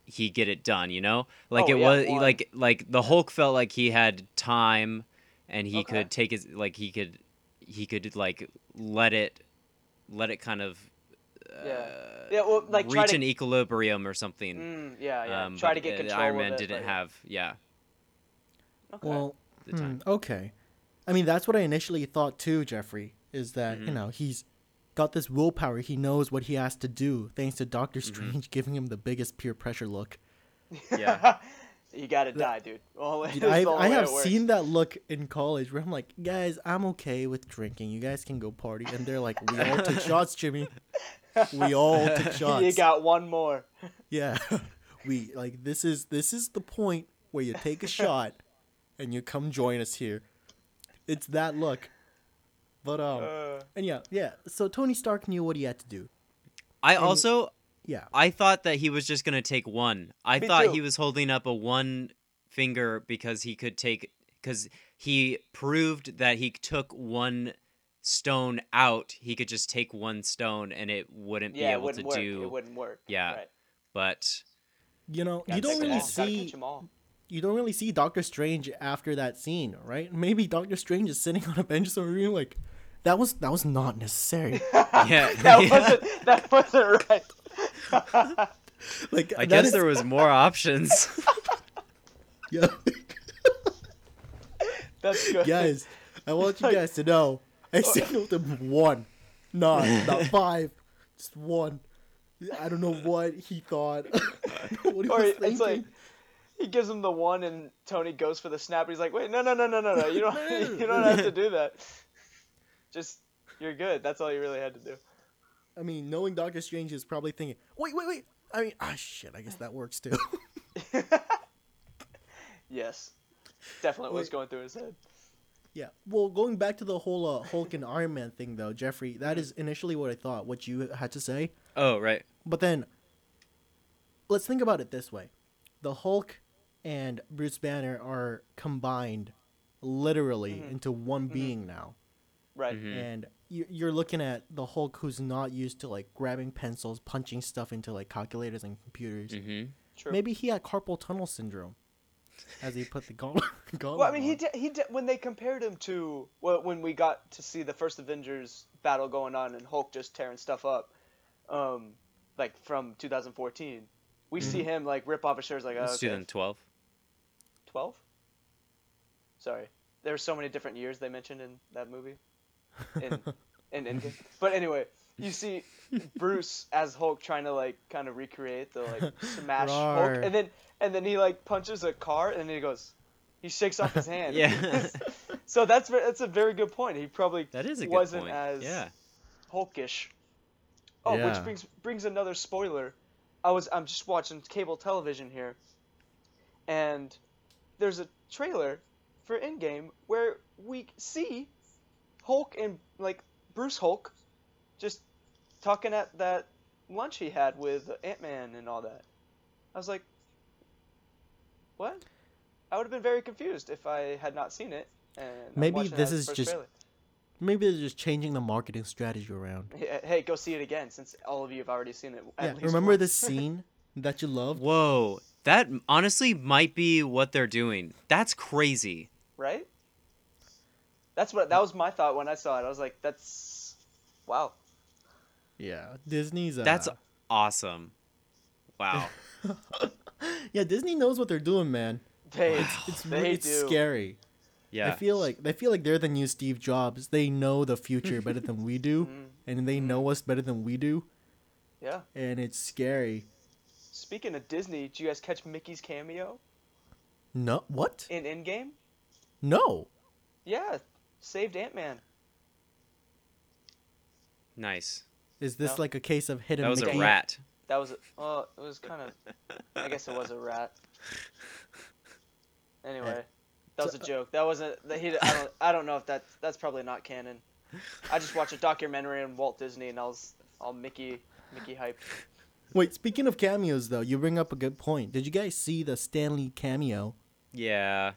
he get it done. You know, like Oh, it yeah, was one. like like the Hulk felt like he had time, and he Okay. could take his like he could, he could like let it let it kind of uh, Yeah. Yeah, well, like, try reach to- an equilibrium or something. Mm, yeah, yeah. Um, Try to get control Iron of Man it, didn't but- have yeah Okay. Well, the time. hmm, okay. I mean, that's what I initially thought too, Jeffrey, is that, you Mhm. know, he's got this willpower. He knows what he has to do thanks to Doctor Mm-hmm. Strange giving him the biggest peer pressure look. Yeah. you gotta die, dude. Well, Dude, I, I have seen that look in college where I'm like, guys, I'm okay with drinking. You guys can go party. And they're like, we all took shots, Jimmy. We all took shots. You got one more. Yeah. we like this is this is the point where you take a shot and you come join us here. It's that look. But um Uh, and yeah, yeah. So Tony Stark knew what he had to do. I And- also Yeah. I thought that he was just gonna take one. I Me thought too. he was holding up a one finger because he could take because he proved that he took one stone out. He could just take one stone and it wouldn't yeah, be it able wouldn't to work. do. It wouldn't work. Yeah. Right. But You know, you don't really all. See catch 'em all. you don't really see Doctor Strange after that scene, right? Maybe Doctor Strange is sitting on a bench somewhere like that was that was not necessary. yeah, that yeah. wasn't that wasn't right. Like I guess is- there was more options. yeah. That's good. guys, I want you guys to know I signaled him one, not not five, just one. I don't know what he thought. I what he Or was it's like he gives him the one, and Tony goes for the snap. He's like, "Wait, no, no, no, no, no, no! You don't, No, no, no, you don't have to do that. Just you're good. That's all you really had to do." I mean, knowing Doctor Strange is probably thinking, wait, wait, wait. I mean, ah, shit. I guess that works too. yes, definitely was going through his head. yeah. Well, going back to the whole uh, Hulk and Iron Man thing, though, Jeffrey, that is initially what I thought. What you had to say. oh right. But then, let's think about it this way: the Hulk and Bruce Banner are combined, literally, Mhm. into one being now. Right. Mhm. And you- you're looking at the Hulk who's not used to like grabbing pencils, punching stuff into like calculators and computers. Mm-hmm. True. Maybe he had carpal tunnel syndrome, as he put the gauntlet. gauntlet Well, I mean, he did. He did when they compared him to well, when we got to see the first Avengers battle going on and Hulk just tearing stuff up, um, like from 2014. We see him like rip off his shirt like, oh, okay, 2012. 12. Sorry, there were so many different years they mentioned in that movie, in in Endgame. But anyway, you see Bruce as Hulk trying to like kind of recreate the like smash Hulk, and then and then he like punches a car, and then he goes, he shakes off his hand. Yeah. so that's that's a very good point. He probably That is a wasn't point. as yeah. Hulkish. Oh, Yeah. which brings brings another spoiler. I was I'm just watching cable television here, and there's a trailer for Endgame where we see Hulk and like Bruce Hulk just talking at that lunch he had with Ant Man and all that. I was like, what? I would have been very confused if I had not seen it. And Maybe this is just- trailer. Maybe they're just changing the marketing strategy around. Hey, hey, go see it again since all of you have already seen it. At Yeah, least remember once. this scene that you loved? Whoa. That honestly might be what they're doing. That's crazy. right? That's what that was my thought when I saw it. I was like, "That's wow." Yeah, Disney's. Uh, That's awesome. Wow. yeah, Disney knows what they're doing, man. They It's they it's do. scary. Yeah. I feel like they feel like they're the new Steve Jobs. They know the future better than we do, Mm, and they know us better than we do, yeah. and it's scary. Speaking of Disney, did you guys catch Mickey's cameo No, what? in Endgame? No. Yeah, saved Ant Man. nice. Is this No. like a case of hidden? That was a rat. That was well, it was kind of. I guess it was a rat. Anyway, that was a joke. That wasn't. That he. I don't. I don't know if that. That's probably not canon. I just watched a documentary on Walt Disney and I was all Mickey, Mickey hyped. Wait, speaking of cameos, though, you bring up a good point. Did you guys see the Stanley cameo? Yeah.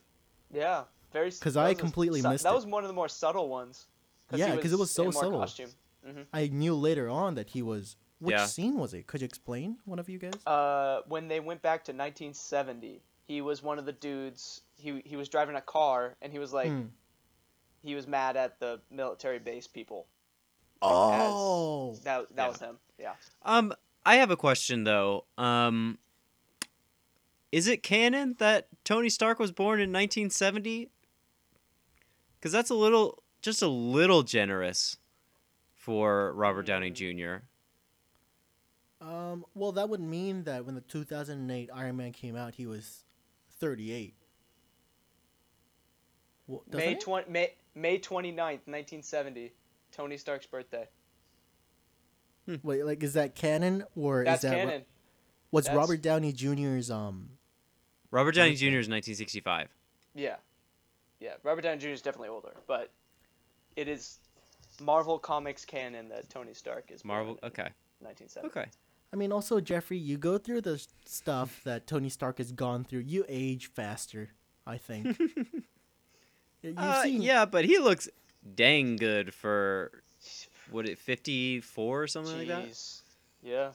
Yeah, very. 'Cause that I completely su- missed That it. was one of the more subtle ones. Yeah, because it was so in subtle. Costume. hmm I knew later on that he was. Which Yeah. scene was it? Could you explain, one of you guys? Uh, when they went back to 1970, he was one of the dudes. He he was driving a car and he was like, Hmm. he was mad at the military base people. Oh, That that Yeah. was him. Yeah. Um, I have a question though. Um, is it canon that Tony Stark was born in 1970? Because that's a little, just a little generous for Robert Downey Jr. um. Well, that would mean that when the 2008 Iron Man came out, he was 38. Well, May it? twenty May May 29th, 1970, Tony Stark's birthday. Wait, like is that canon or That's is that canon. what's That's- Robert Downey Jr.'s um? Robert Downey Birthday. Jr. is 1965. Yeah. Yeah, Robert Downey Jr. is definitely older, but it is Marvel Comics canon that Tony Stark is born Marvel. in Okay. 1970. Okay. I mean, also Jeffrey, you go through the stuff that Tony Stark has gone through. You age faster, I think. You've Uh, seen, yeah, but he looks dang good for what it 54 or something like that. Jeez. Yeah.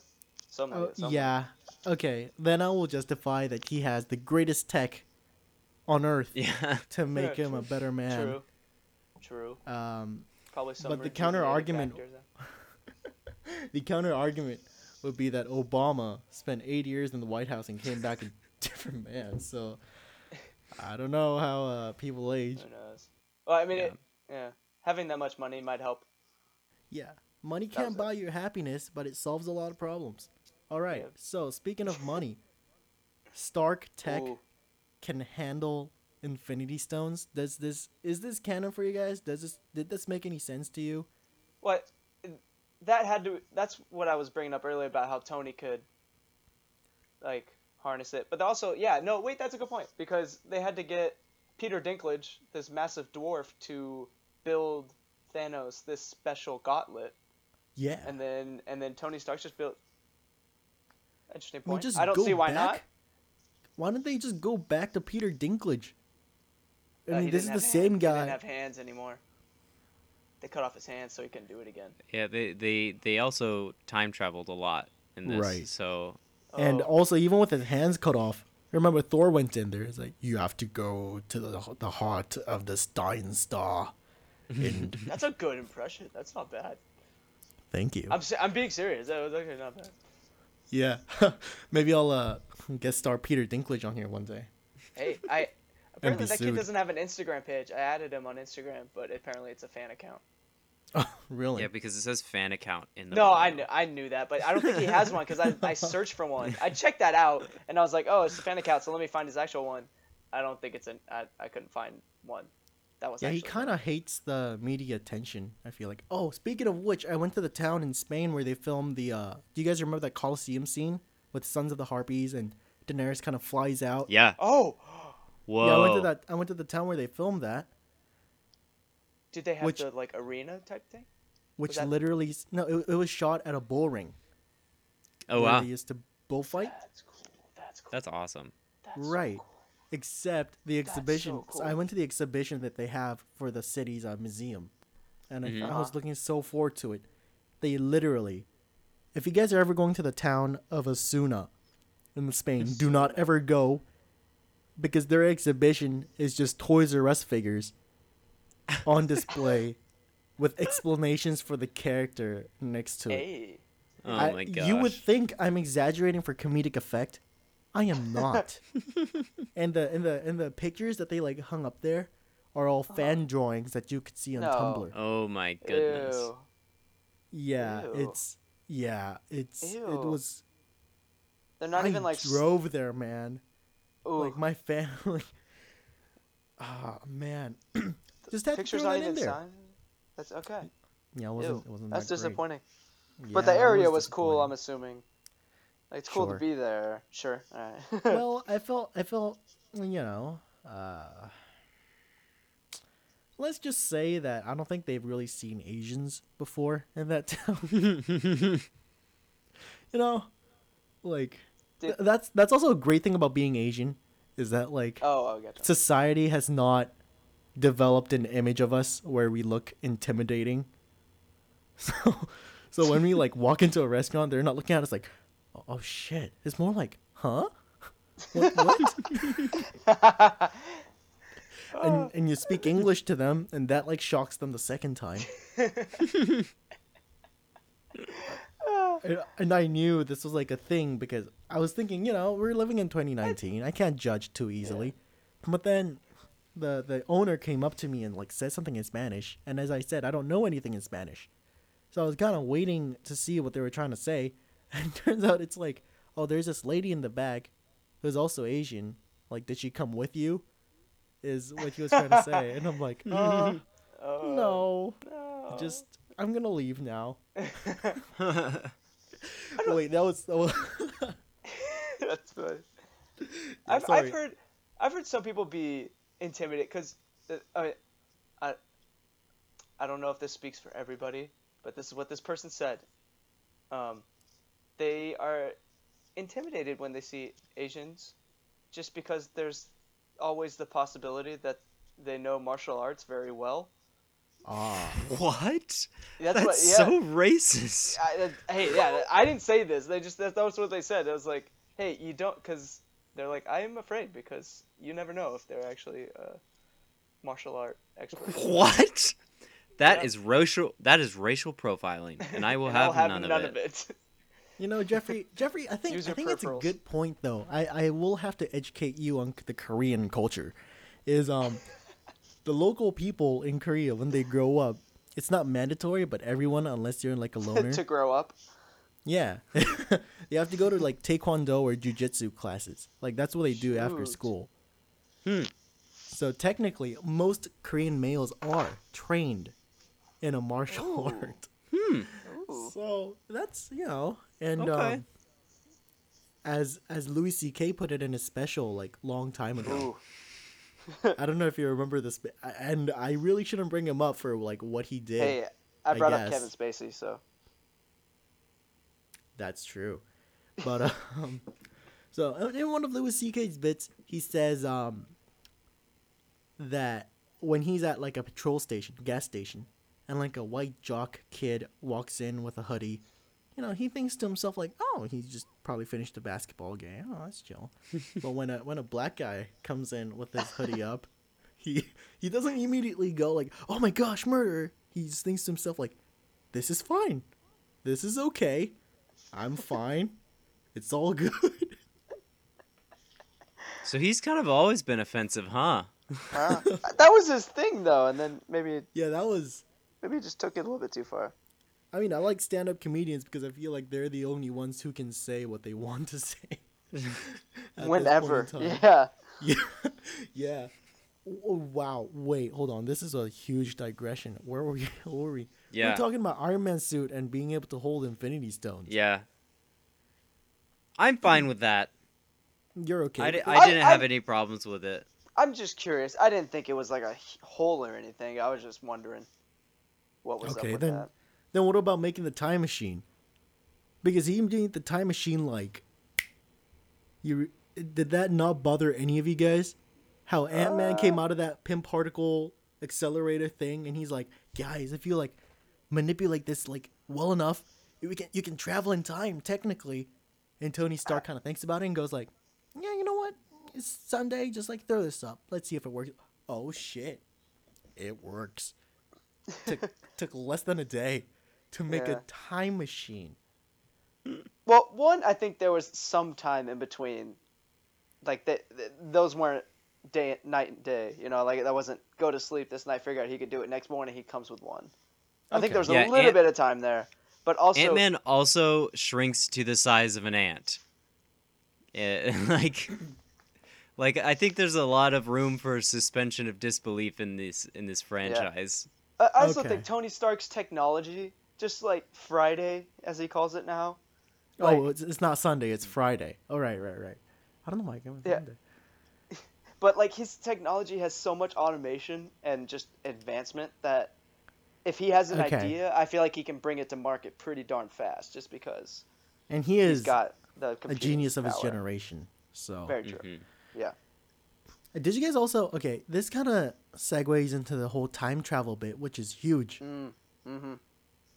Something Oh, like that. something yeah. Okay, then I will justify that he has the greatest tech on Earth Yeah. to make Yeah, him a better man. True. True. Um, Probably some But the counter-argument- uh, the counter argument would be that Obama spent eight years in the White House and came back a different man. So I don't know how uh, people age. Who knows? Well, I mean, Yeah. it, yeah. Having that much money might help. Yeah, money can't was it. buy you happiness, but it solves a lot of problems. All right. Yeah. So speaking of money, Stark Tech Ooh. Can handle Infinity Stones. Does this is this canon for you guys? Does this did this make any sense to you? What? That had to. That's what I was bringing up earlier about how Tony could, like, harness it. But also, yeah, no, wait, that's a good point because they had to get Peter Dinklage, this massive dwarf, to build Thanos this special gauntlet, Yeah. and then and then Tony Stark just built. Interesting point. just I don't see why back. not. Why don't they just go back to Peter Dinklage? I Uh, mean, he this is the have same hand- He guy. didn't have hands anymore. They cut off his hands so he couldn't do it again. Yeah, they they they also time traveled a lot in this. Right. So And Oh. also, even with his hands cut off, remember Thor went in there. It's like you have to go to the the heart of the Stein Star. And That's a good impression. That's not bad. thank you. I'm I'm being serious. That was actually not bad. Yeah, maybe I'll uh guest star Peter Dinklage on here one day. Hey, I apparently be that kid doesn't have an Instagram page. I added him on Instagram, but apparently it's a fan account. Oh, really? yeah, because it says fan account in the. No, I knew I knew that, but I don't think he has one because I, I searched for one. I checked that out and I was like, oh, it's a fan account, so let me find his actual one. I don't think it's an. I, I couldn't find one. That was Yeah, he kind of hates the media attention. I feel like. Oh, speaking of which, I went to the town in Spain where they filmed the. uh Do you guys remember that Colosseum scene with Sons of the Harpies and Daenerys kind of flies out? Yeah. Oh, Whoa. Yeah, I went to that. I went to the town where they filmed that, did they have Which- the like arena type thing? which that- literally no, it, it was shot at a bull ring. Oh where wow, They used to bullfight. That's cool. That's cool. that's awesome. That's so right. cool. Except the exhibition. so so I went to the exhibition that they have for the city's uh, museum, and I, Mhm. I was looking so forward to it. They literally, if you guys are ever going to the town of Osuna, in Spain, do not ever go, because their exhibition is just Toys R Us figures, on display, with explanations for the character next to it. Hey. Oh I- my gosh. You would think I'm exaggerating for comedic effect. I am not. and the and the and the pictures that they like hung up there are all fan drawings that you could see on No. Tumblr. Oh my goodness. Ew. Yeah, Ew. it's yeah, it's it was. They're not I even like. s- drove there, man. Ooh. Like my family. Ah man, just had to Pictures throw not that in even there. signed. That's okay. Yeah, it wasn't. Ew. It wasn't That's that great. disappointing. Yeah, but the it area was, cool. I'm assuming. Like it's cool Sure. to be there. Sure. All right. well, I felt I felt you know, uh let's just say that I don't think they've really seen Asians before in that town. you know, like th- that's that's also a great thing about being Asian is that like oh, I gotcha. society has not developed an image of us where we look intimidating. So so when we like walk into a restaurant, they're not looking at us like, "Oh, oh shit." It's more like, "Huh?" What? what? and oh. and you speak English to them, and that like shocks them the second time. and, and I knew this was like a thing because I was thinking, you know, we're living in 2019. I can't judge too easily. But then the the owner came up to me and like said something in Spanish, and as I said, I don't know anything in Spanish. So I was kind of waiting to see what they were trying to say, and it turns out it's like, oh, there's this lady in the back who's also Asian. Like, did she come with you? Is what he was trying to say, and I'm like, uh, Oh, no, no. just I'm gonna leave now. Wait, that was, that was That's funny. I've, sorry. I've heard I've heard some people be intimidated because I, I I don't know if this speaks for everybody, but this is what this person said. Um, they are intimidated when they see Asians, just because there's always the possibility that they know martial arts very well. ah. what? That's, That's what. Yeah. so racist. I, uh, hey, yeah, I didn't say this. They just that, that was what they said. It was like, hey, you don't, because they're like, I am afraid because you never know if they're actually uh, martial art experts. What? That Yeah. is racial. That is racial profiling, and I will And have, I'll have none, none, of it. You know, Jeffrey. Jeffrey, I think I think it's a good point though. I I will have to educate you on the Korean culture. Is um, the local people in Korea when they grow up, it's not mandatory, but everyone unless you're in like a loner, to grow up. yeah, you have to go to like taekwondo or jujitsu classes. Like that's what they do after school. Hmm. So technically, most Korean males are trained in a martial Ooh. art. Hmm. So that's you know, and Okay. um, as as Louis C.K. put it in his special like long time ago. I don't know if you remember this, and I really shouldn't bring him up for like what he did. Hey, I I brought up. Kevin Spacey, so That's true, but um, so in one of Louis C.K.'s bits, he says um that when he's at like a patrol station, gas station, and like a white jock kid walks in with a hoodie, you know, he thinks to himself like, "Oh, he just probably finished a basketball game. Oh, that's chill." but when a when a black guy comes in with his hoodie up, he he doesn't immediately go like, "Oh my gosh, murder!" He just thinks to himself like, "This is fine. This is okay. I'm fine. It's all good." So he's kind of always been offensive, huh? uh, that was his thing though, and then maybe yeah, that was. Maybe he just took it a little bit too far. I mean, I like stand-up comedians because I feel like they're the only ones who can say what they want to say. at this point in Whenever, yeah. Yeah. yeah. Wow. Wait, hold on. This is a huge digression. Where were we? Where were we? Yeah. We're talking about Iron Man suit and being able to hold Infinity Stones. Yeah. I'm fine with that. You're okay. I, with di- it? I I- didn't have I- any problems with it. I'm just curious. I didn't think it was like a hole or anything. I was just wondering what was Okay, up with then- that. Then what about making the time machine? Because he made the time machine like. You did that not bother any of you guys? How Ant Man came Uh. out of that pin particle accelerator thing, and he's like, "Guys, if you like manipulate this like well enough, you can you can travel in time technically." And Tony Stark kind of thinks about it and goes like, "Yeah, you know what? It's Sunday. Just like throw this up. Let's see if it works." Oh shit, it works. Took took less than a day to make Yeah. a time machine. Well, one, I think there was some time in between, like that. Those weren't day, night, and day. You know, like that wasn't go to sleep this night. Figure out he could do it next morning. He comes with one. I think Okay. there was Yeah, a little Ant- bit of time there, but also Ant Man also shrinks to the size of an ant. Eh, like, like I think there's a lot of room for suspension of disbelief in this in this franchise. I I also Okay. think Tony Stark's technology, just like Friday as he calls it now. oh, it's, it's not Sunday. It's Friday. Oh, right, right, right. I don't know why I came with Yeah. Sunday. But like his technology has so much automation and just advancement that if he has an Okay. idea, I feel like he can bring it to market pretty darn fast, just because And he he's is got the a computing genius of his generation. So, Very true. Mhm. Yeah. Did you guys also? Okay, this kind of segues into the whole time travel bit, which is huge Mm. Mm-hmm.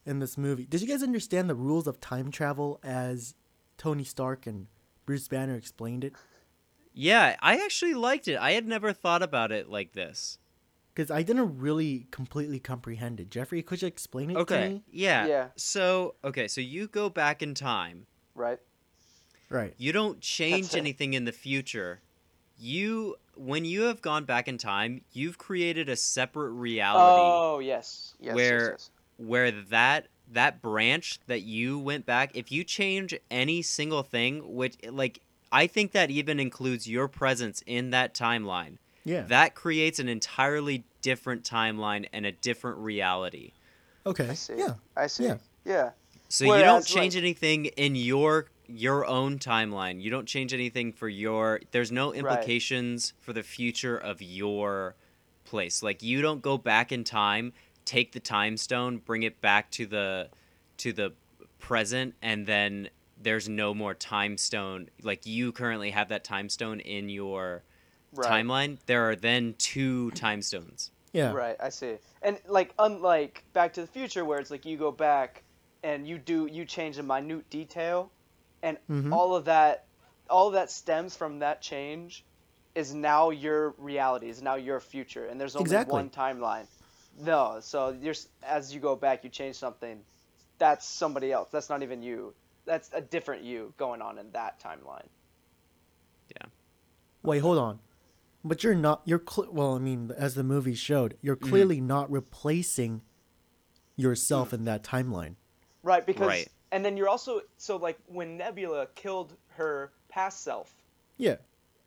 in this movie. Did you guys understand the rules of time travel as Tony Stark and Bruce Banner explained it? Yeah, I actually liked it. I had never thought about it like this. Because I didn't really completely comprehend it. Jeffrey, could you explain it to Okay. me? Yeah. Yeah. So, okay, so you go back in time. Right. Right. You don't change anything in the future. You when you have gone back in time, you've created a separate reality Oh yes. Yes. yes, Where- yes. where that that branch that you went back, if you change any single thing, which like I think that even includes your presence in that timeline. Yeah. That creates an entirely different timeline and a different reality. okay. I see. Yeah. I see. Yeah. Yeah. So you don't change like- anything in your your own timeline. You don't change anything for your there's no implications for the future of your place. Like you don't go back in time, take the time stone, bring it back to the to the present and then there's no more time stone. Like you currently have that time stone in your Right. timeline. There are then two time stones. Yeah. Right, I see. And like unlike Back to the Future where it's like you go back and you do you change a minute detail and Mhm. all of that all of that stems from that change is now your reality, is now your future and there's only Exactly. one timeline. No, so you're as you go back you change something that's somebody else. That's not even you. That's a different you going on in that timeline. Yeah. Wait, hold on. But you're not. You're cl- well. I mean, as the movie showed, you're clearly not replacing yourself in that timeline. Right, because Right. And then you're also so like when Nebula killed her past self, Yeah.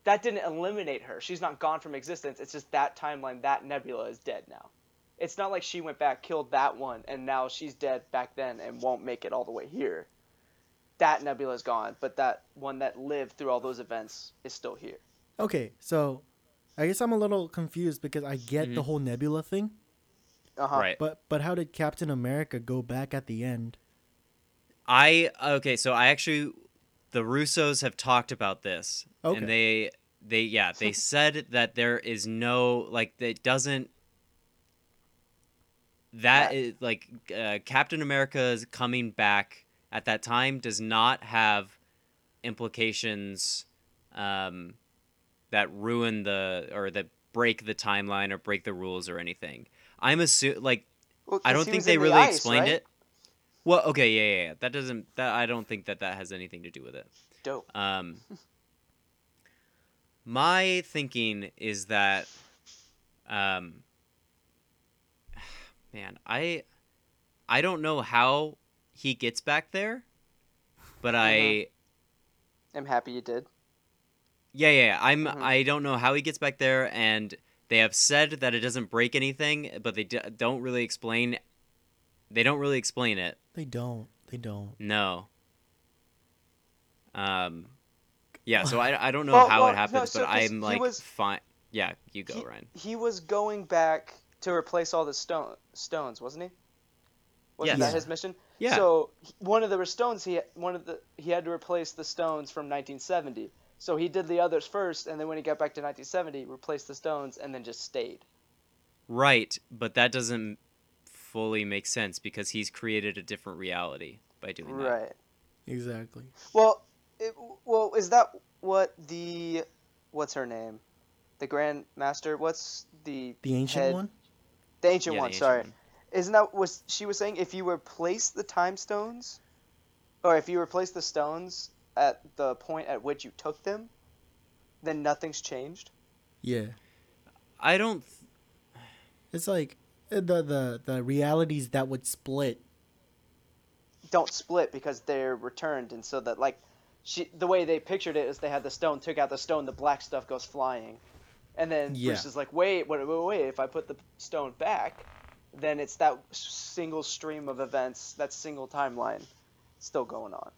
that didn't eliminate her. She's not gone from existence. It's just that timeline, that Nebula is dead now. It's not like she went back, killed that one, and now she's dead back then and won't make it all the way here. That Nebula is gone, but that one that lived through all those events is still here. Okay. So, I guess I'm a little confused because I get the Mhm. whole Nebula thing, Uh huh. Right. but but how did Captain America go back at the end? I okay, so I actually the Russos have talked about this, Okay. and they they yeah they said that there is no like it doesn't that That- is like uh, Captain America's coming back at that time does not have implications um, that ruin the or that break the timeline or break the rules or anything. I'm assuming like Well, I 'cause don't think they the really ice, explained right? it. Well, okay, yeah, yeah, yeah. That doesn't. That I don't think that that has anything to do with it. Dope. Um, my thinking is that, um, man, I, I don't know how he gets back there, but I, I'm happy you did. yeah, yeah, yeah, I'm. Mhm. I don't know how he gets back there, and they have said that it doesn't break anything, but they d- don't really explain. They don't really explain it. They don't. They don't. No. Um, yeah. So I, I don't know Well, how well, it no, happens, so but 'cause I'm like was- fine. Yeah, you go, he, Ryan. he was going back to replace all the stone stones, wasn't he? Wasn't Yes. that his mission? Yeah. So one of the stones he one of the he had to replace the stones from 1970. So he did the others first, and then when he got back to 1970, replaced the stones, and then just stayed. Right, but that doesn't fully make sense because he's created a different reality by doing that. Right. Exactly. Well, it, well, is that what the what's her name, the Grand Master? What's the The ancient head- one. The ancient Yeah, the one. ancient sorry. one. Isn't that was she was saying if you replace the time stones, or if you replace the stones at the point at which you took them, then nothing's changed. Yeah. I don't. th- It's like the the the realities that would split. Don't split because they're returned, and so that like, she the way they pictured it is they had the stone, took out the stone, the black stuff goes flying, and then Yeah. Bruce is like, wait, wait, wait, wait, if I put the stone back, then it's that single stream of events, that single timeline, still going on.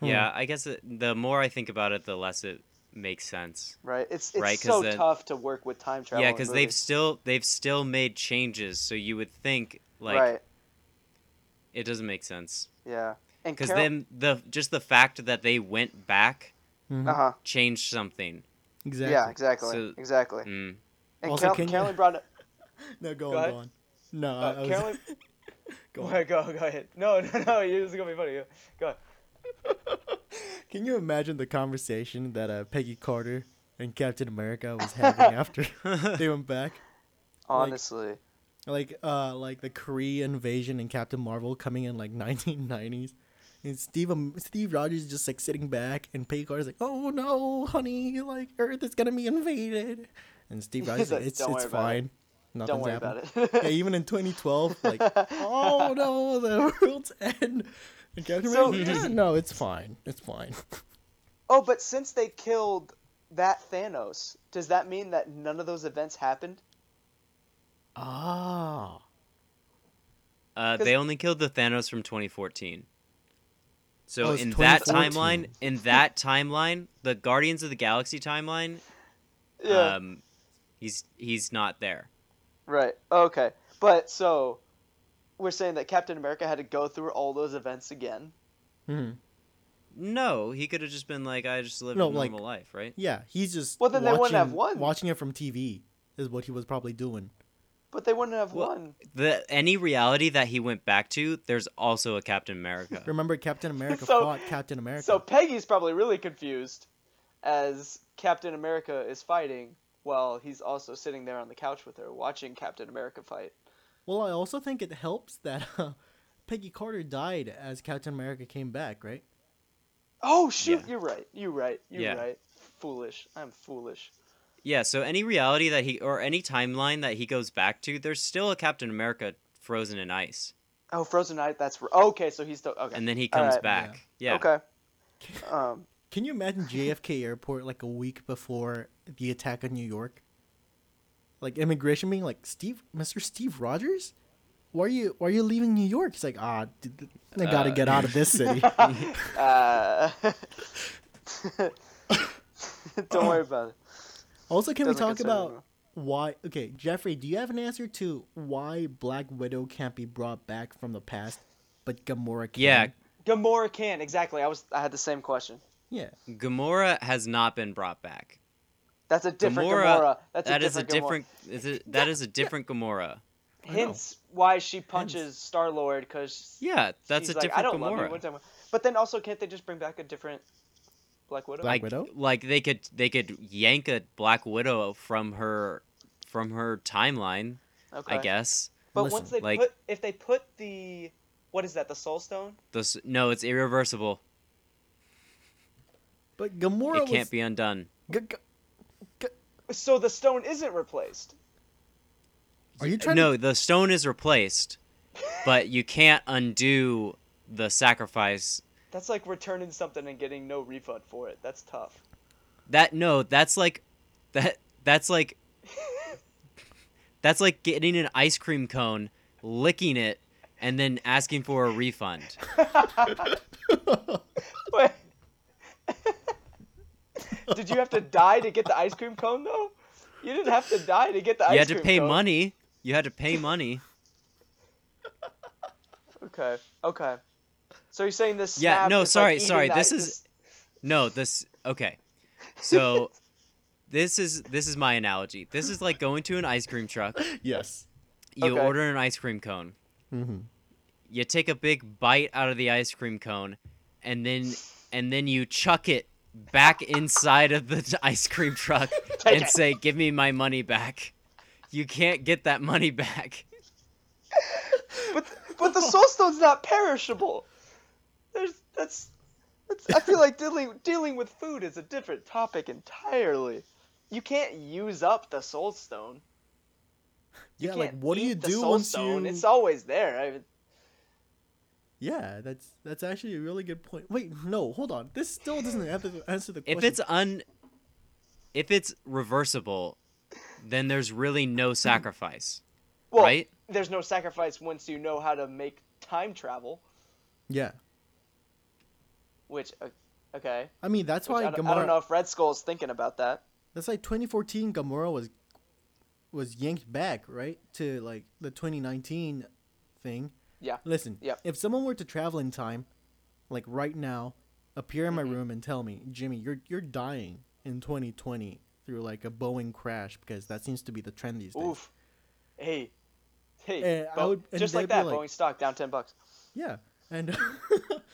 Hmm. Yeah, I guess it, the more I think about it, the less it makes sense. Right? It's it's Right, 'cause so then- tough to work with time travel. yeah, because they've still they've still made changes, so you would think like right. it doesn't make sense. Yeah. And Because Carol- then the just the fact that they went back Mhm. Uh-huh. changed something. Exactly. Yeah, exactly. So- exactly. Mm. And Also, Carol- can you- Carolyn brought up. No, go, Go on, ahead. go on. No, Uh, I, I was, Carolyn. go go, on. ahead, go, go ahead. No, no, no. This is gonna be funny. Go, go ahead. Can you imagine the conversation that uh, Peggy Carter and Captain America was having after they went back? Honestly. Like uh like the Korean invasion and Captain Marvel coming in like 1990s. And Steve um, Steve Rogers is just like sitting back and Peggy Carter's like, "Oh no, honey, like Earth is going to be invaded." And Steve Rogers like, like, "It's it's about it. fine. Nothing's Don't worry happened." about it. yeah, even in 2012, like, "Oh no, the world's end." And So- "Yeah, no, it's fine. It's fine." oh, but since they killed that Thanos, does that mean that none of those events happened? Ah. Uh, 'Cause- they only killed the Thanos from 2014. So Oh, it's in that timeline, in that timeline, the Guardians of the Galaxy timeline, Yeah. um, he's he's not there. right. Okay. But so we're saying that Captain America had to go through all those events again. hmm No, he could have just been like, I just lived No, a like- normal life, right? Yeah, he's just Well, then they wouldn't have won. watching it from TV is what he was probably doing. But they wouldn't have Well- won. The any reality that he went back to, there's also a Captain America. Remember, Captain America So- fought Captain America. So Peggy's probably really confused as Captain America is fighting while he's also sitting there on the couch with her watching Captain America fight. Well, I also think it helps that uh, Peggy Carter died as Captain America came back, right? Oh shoot, Yeah. you're right. You're right. You're Yeah. right. Foolish. I'm foolish. Yeah, so any reality that he or any timeline that he goes back to, there's still a Captain America frozen in ice, Oh, Frozen Night. That's r- okay. So he's still okay. and then he comes right. back. Yeah. Okay. Um. Can you imagine JFK Airport like a week before the attack on New York? Like immigration being like, Steve, Mr. Steve Rogers, why are you why are you leaving New York? He's like, ah, d- d- I gotta Uh, get out of this city. Uh, don't worry about it. also, can we Doesn't talk about though. why? Okay, Jeffrey, do you have an answer to why Black Widow can't be brought back from the past, but Gamora can? Yeah, Gamora can exactly. I was. I had the same question. yeah. Gamora has not been brought back. That's a different Gamora- Gamora. That's That a is a different. different. Is it, that is a different Gamora. I. Hence why she punches Star Lord because Yeah, that's she's a like, different I don't love you. Gamora. One time. But then also, can't they just bring back a different Black Widow? Black like, Widow? like they could they could yank a Black Widow from her from her timeline, okay. I guess. But Listen, once they like- put, if they put the, what is that? The Soul Stone? This no, it's irreversible. But Gamora It can't be undone. G- g- So the stone isn't replaced. are you trying No, to? the stone is replaced, but you can't undo the sacrifice. That's like returning something and getting no refund for it. That's tough. That no, that's like that that's like that's like getting an ice cream cone, licking it, and then asking for a refund. Wait. Did you have to die to get the ice cream cone though? You didn't have to die to get the ice cream. Cone. You had to pay cone. money. You had to pay money. Okay. Okay. So you're saying this? Yeah, no, is sorry, like sorry, the this i- is- No, this okay. So this is this is my analogy. This is like going to an ice cream truck. yes. You Okay. order an ice cream cone. Mm-hmm. You take a big bite out of the ice cream cone, and then and then you chuck it back inside of the ice cream truck and it. say, "Give me my money back." You can't get that money back. But but the soul stone's not perishable. There's that's that's. I feel like dealing dealing with food is a different topic entirely. You can't use up the soul stone. You Yeah, like can't what do you do soul once stone. you? It's always there. I mean, Yeah, that's that's actually a really good point. Wait, no, hold on. This still doesn't answer the, question. If it's un if it's reversible, then there's really no hmm. sacrifice. well, Right? there's no sacrifice once you know how to make time travel. yeah, Which, okay. I mean that's Which why I, don't, Gamora. I don't know if Red Skull's thinking about that. That's like 2014. Gamora was was yanked back, right, to like the 2019 thing. Yeah. Listen, Yep. if someone were to travel in time, like right now, appear in my Mhm. room and tell me, Jimmy, you're you're dying in 2020 through like a Boeing crash because that seems to be the trend these days. Oof. Hey. Hey. Eh, I would- just like that, like- Boeing stock down ten bucks. Yeah, and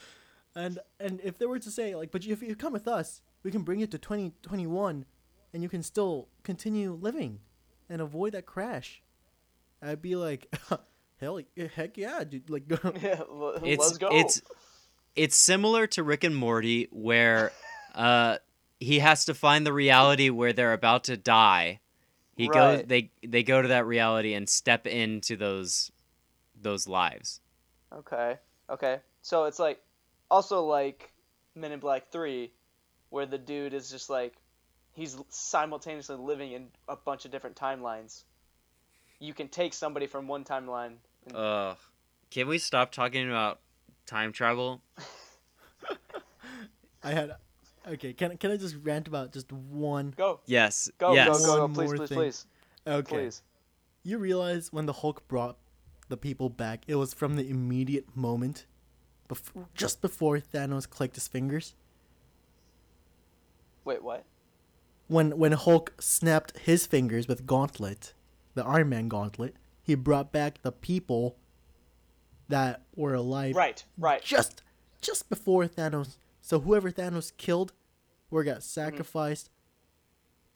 And and if they were to say like, but if you come with us, we can bring it to twenty twenty one, and you can still continue living, and avoid that crash. I'd be like, hell, heck yeah, dude! Like, yeah, l- it's let's go. it's it's similar to Rick and Morty where uh he has to find the reality where they're about to die. He goes they they go to that reality and step into those those lives. Okay. Okay. So it's like also like Men in Black 3 where the dude is just like he's simultaneously living in a bunch of different timelines. You can take somebody from one timeline and Ugh. Can we stop talking about time travel? I had, okay, can can I just rant about just one? go. Yes. Go, yes. go, go, go, please, more please, thing. please. Okay, Please. you realize when the Hulk brought the people back, it was from the immediate moment, before, just before Thanos clicked his fingers. Wait, what? when when Hulk snapped his fingers with Gauntlet, the Iron Man Gauntlet, he brought back the people that were alive Right, right. just just before Thanos. So whoever Thanos killed or got sacrificed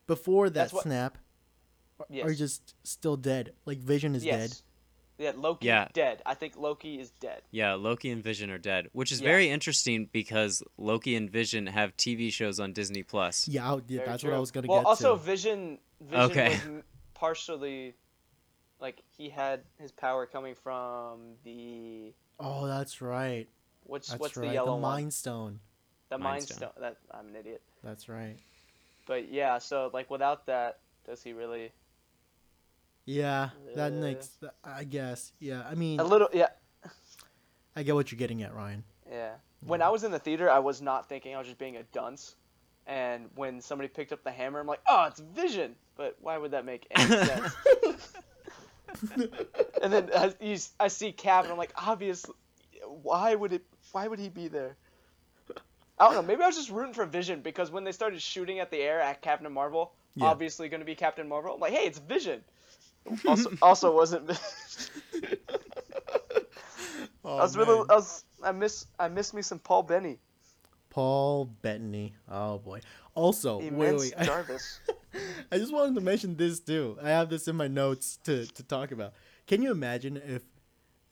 before that Mm-hmm. That's what- snap are- Yes. are just still dead. Like Vision is yes. dead. Yeah, Loki Yeah. dead. I think Loki is dead. Yeah, Loki and Vision are dead, which is Yeah. very interesting because Loki and Vision have TV shows on Disney Plus. Yeah, I- yeah Very that's what I was gonna well, get also to. Vision. Vision Okay. was partially, like he had his power coming from the Oh, that's right. what's That's what's right. the yellow the one? Mind Stone. The Mind Mind Stone. Stone. That I'm an idiot. That's right. But yeah, so like without that, does he really? Yeah, that Uh, makes. I guess. Yeah, I mean, A little, yeah, I get what you're getting at, Ryan. yeah. When I was in the theater, I was not thinking. I was just being a dunce. And when somebody picked up the hammer, I'm like, oh, it's Vision. But why would that make any sense? And then I, you, I see Cap, and I'm like, obviously, why would it? Why would he be there? I don't know. Maybe I was just rooting for Vision because when they started shooting at the air at Captain Marvel, Yeah. obviously going to be Captain Marvel. I'm like, hey, it's Vision. Also, also wasn't. Oh, I was really, I was, I miss, I miss me some Paul Benny, Paul Bettany. Oh boy. Also, wait, immense wait. I, Jarvis. I just wanted to mention this too. I have this in my notes to, to talk about. Can you imagine if,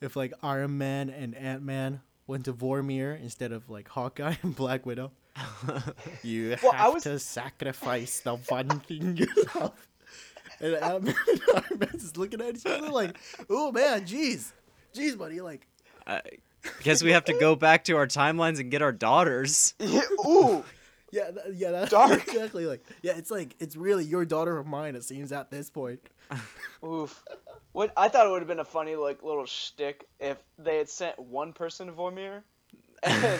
if like Iron Man and Ant Man went to Vormir instead of like Hawkeye and Black Widow? You Well, I have was- to sacrifice the one thing you love. And Ant Man and Iron Man just looking at each other like, oh man, jeez, jeez, buddy, like. I guess we have to go back to our timelines and get our daughters. Yeah, ooh, Yeah, th- yeah, that's Dark. exactly like. Yeah, it's like it's really your daughter or mine. It seems at this point. oof. What I thought it would have been a funny like little shtick if they had sent one person to Vormir, and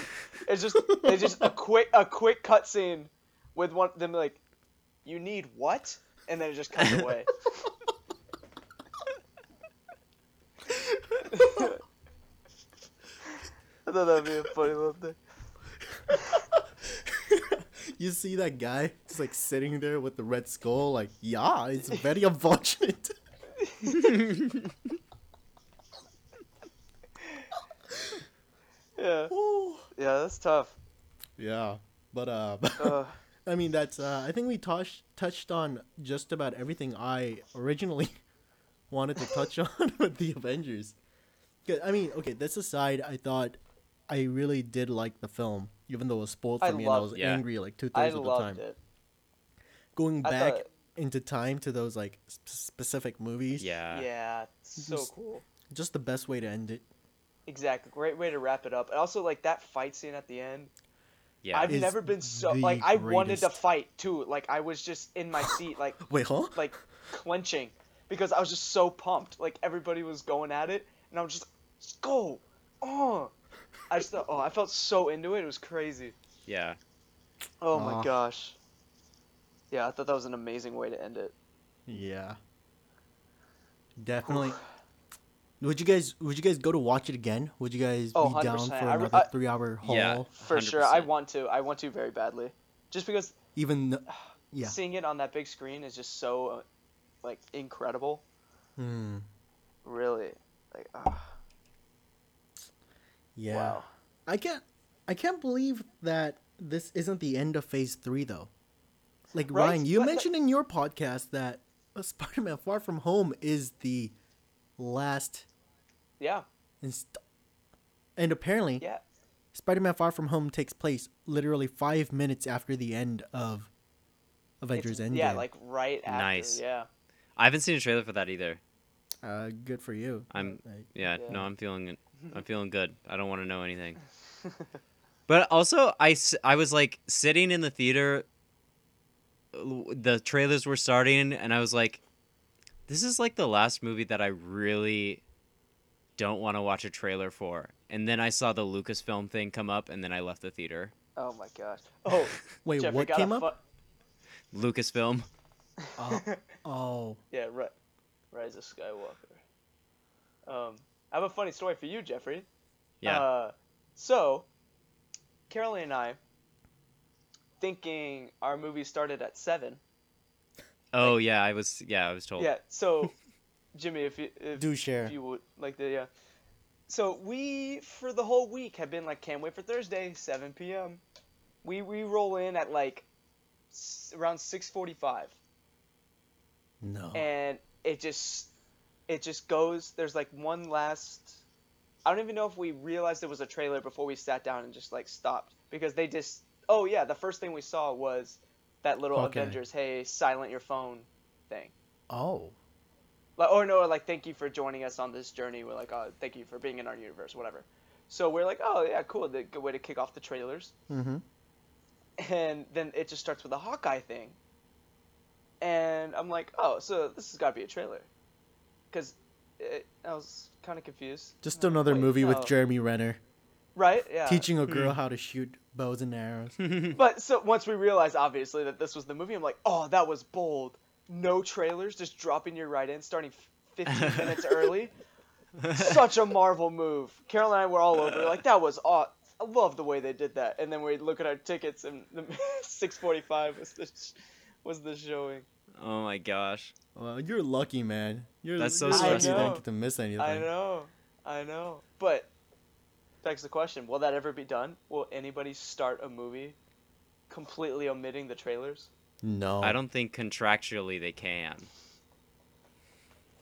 it's just it's just a quick a quick cutscene with one them like, you need what, and then it just cuts away. That'd be a funny little thing. you see that guy just like sitting there with the red skull, like, yeah, it's very unfortunate. Yeah, Ooh. yeah, that's tough. yeah, but uh, Uh, I mean that's uh, I think we touched touched on just about everything I originally wanted to touch on with the Avengers. I mean, okay, this aside, I thought I really did like the film, even though it was spoiled for I me and I was Yeah. angry like two thirds of the time. loved it. Going I back thought- into time to those like sp- specific movies, Yeah. Yeah, so Just- cool. just the best way to end it. Exactly. Great way to wrap it up. And also like that fight scene at the end. Yeah. I've never been so like I wanted to fight too. Like I was just in my seat like Wait, huh? like clenching because I was just so pumped. Like everybody was going at it and I was just just go. Oh. I just thought, oh, I felt so into it. It was crazy. yeah. Oh Aw. my gosh. Yeah, I thought that was an amazing way to end it. Yeah. Definitely. Would you guys would you guys go to watch it again? Would you guys Oh, be down 100%. for I- another I- three hour haul? Yeah. For sure. I 100%. want to. I want to very badly. Just because Even th- yeah. seeing it on that big screen is just so uh, like incredible. Hmm. Really. Like ah. Yeah. Wow. I can't I can't believe that this isn't the end of Phase Three, though. Like Right? Ryan, you But- mentioned in your podcast that uh, Spider-Man: Far From Home is the last Yeah, inst- and apparently yeah. Spider-Man: Far From Home takes place literally five minutes after the end of Avengers It's- Endgame. Yeah, like right after. Nice. Yeah. I haven't seen a trailer for that either. uh, good for you. I'm- Yeah, Yeah. no, I'm feeling it. I'm feeling good. I don't want to know anything. but also, I, I was like sitting in the theater. The trailers were starting, and I was like, "This is like the last movie that I really don't want to watch a trailer for." And then I saw the Lucasfilm thing come up, and then I left the theater. Oh my gosh. Oh, Wait, Jeffrey what came a up? Lucasfilm. Oh, oh, yeah, right. Rise of Skywalker. Um, I have a funny story for you, Jeffrey. Yeah. Uh, so, Carolyn and I, thinking our movie started at seven. oh yeah, I was. Yeah, I was told. Yeah. So, Jimmy, if you if, do share. if you would like to, yeah. So we for the whole week have been like, can't wait for Thursday, 7 p.m. We we roll in at like s- around 6:45, No. and it just it just goes. There's like one last. I don't even know if we realized it was a trailer before we sat down and just like stopped because they just. Oh yeah, the first thing we saw was that little Okay. Avengers, hey, silent your phone thing. oh. Like, or no, like thank you for joining us on this journey. We're like, oh, thank you for being in our universe, whatever. So we're like, oh yeah, cool. The good way to kick off the trailers. Mm-hmm. And then it just starts with a Hawkeye thing. And I'm like, oh, so this has got to be a trailer, because I was kind of confused. Just I'm another wait, movie no. with oh. Jeremy Renner right? Yeah. teaching a hmm. girl how to shoot bows and arrows. But so once we realized, obviously, that this was the movie, I'm like, oh, that was bold. No trailers, just dropping you right in, starting 15 minutes early. Such a Marvel move. Carol and I were all over. Like that was aw- I love the way they did that. And then we look at our tickets, and the 6:45 was the sh- was the showing. Oh my gosh. Well, you're lucky, man. You're, That's so you're lucky you stressful. don't get to miss anything. I know, I know. But begs the question: Will that ever be done? Will anybody start a movie completely omitting the trailers? No. I don't think contractually they can.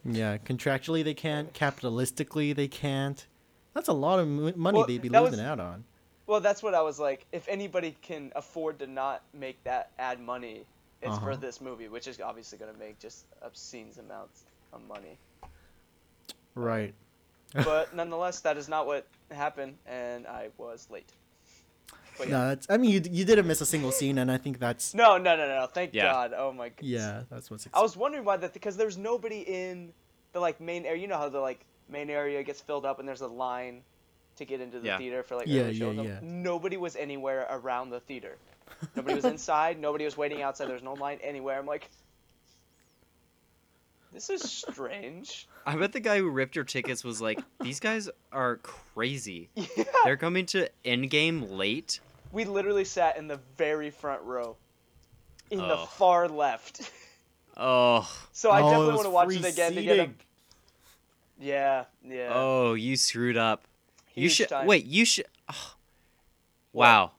Yeah, contractually they can't. Capitalistically they can't. That's a lot of money Well, they'd be losing was- out on. Well, that's what I was like. If anybody can afford to not make that add money, it's for Uh-huh. this movie, which is obviously going to make just obscene amounts of money. Right. But nonetheless, that is not what happened, and I was late. But yeah. No, that's. I mean, you you didn't miss a single scene, and I think that's. No, no, no, no. Thank Yeah. God. Oh my. God. Yeah, that's what's. I was wondering why that because there's nobody in the like main area. You know how the like main area gets filled up and there's a line to get into the Yeah. theater for like Yeah, early yeah, yeah. Nobody was anywhere around the theater. Nobody was inside. Nobody was waiting outside. There's no line anywhere. I'm like, this is strange. I bet the guy who ripped your tickets was like, "These guys are crazy. yeah. They're coming to Endgame late." We literally sat in the very front row, in the far left. Oh, so I Oh, definitely it want to watch free it again to get a. Yeah, yeah. oh, you screwed up. you should time. wait. You should. oh. What? Wow.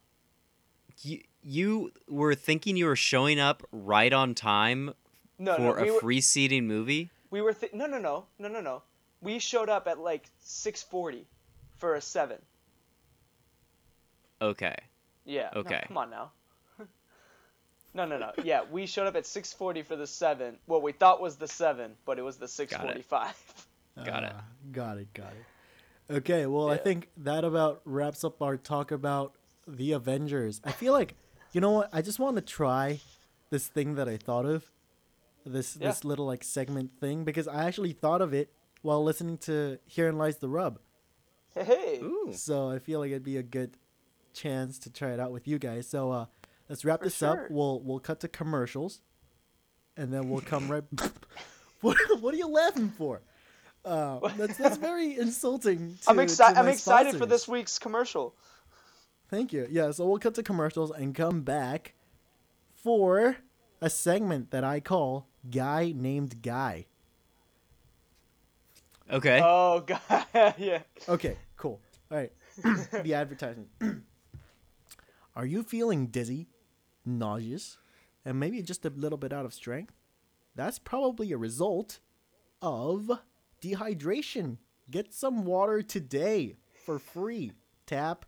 You you were thinking you were showing up right on time no, for no, we a were, free seating movie. We were th- no no no no no no. We showed up at like 6:40 for a 7. Okay. Yeah. no, Okay. come on now. no no no. Yeah, we showed up at 6:40 for the 7. What we thought was the 7, but it was the 6:45. Got it. Ah, Got it. Got it. Okay. Well, I think that about wraps up our talk about the Avengers. I feel like, you know what? I just want to try this thing that I thought of. This Yeah. this little like segment thing because I actually thought of it while listening to Herein Lies the Rub. hey, hey. Ooh. So I feel like it'd be a good chance to try it out with you guys. So uh, let's wrap For this sure. up. We'll we'll cut to commercials, and then we'll come right. what What are you laughing for? Uh, that's that's very insulting. To, I'm excited to I'm my excited for this week's commercial. Thank you. Yeah, so we'll cut to commercials and come back for a segment that I call "Guy Named Guy." Okay. Oh god. yeah. Okay, cool. All right, the advertisement. Are you feeling dizzy, nauseous, and maybe just a little bit out of strength? That's probably a result of dehydration. Get some water today for free. Tap.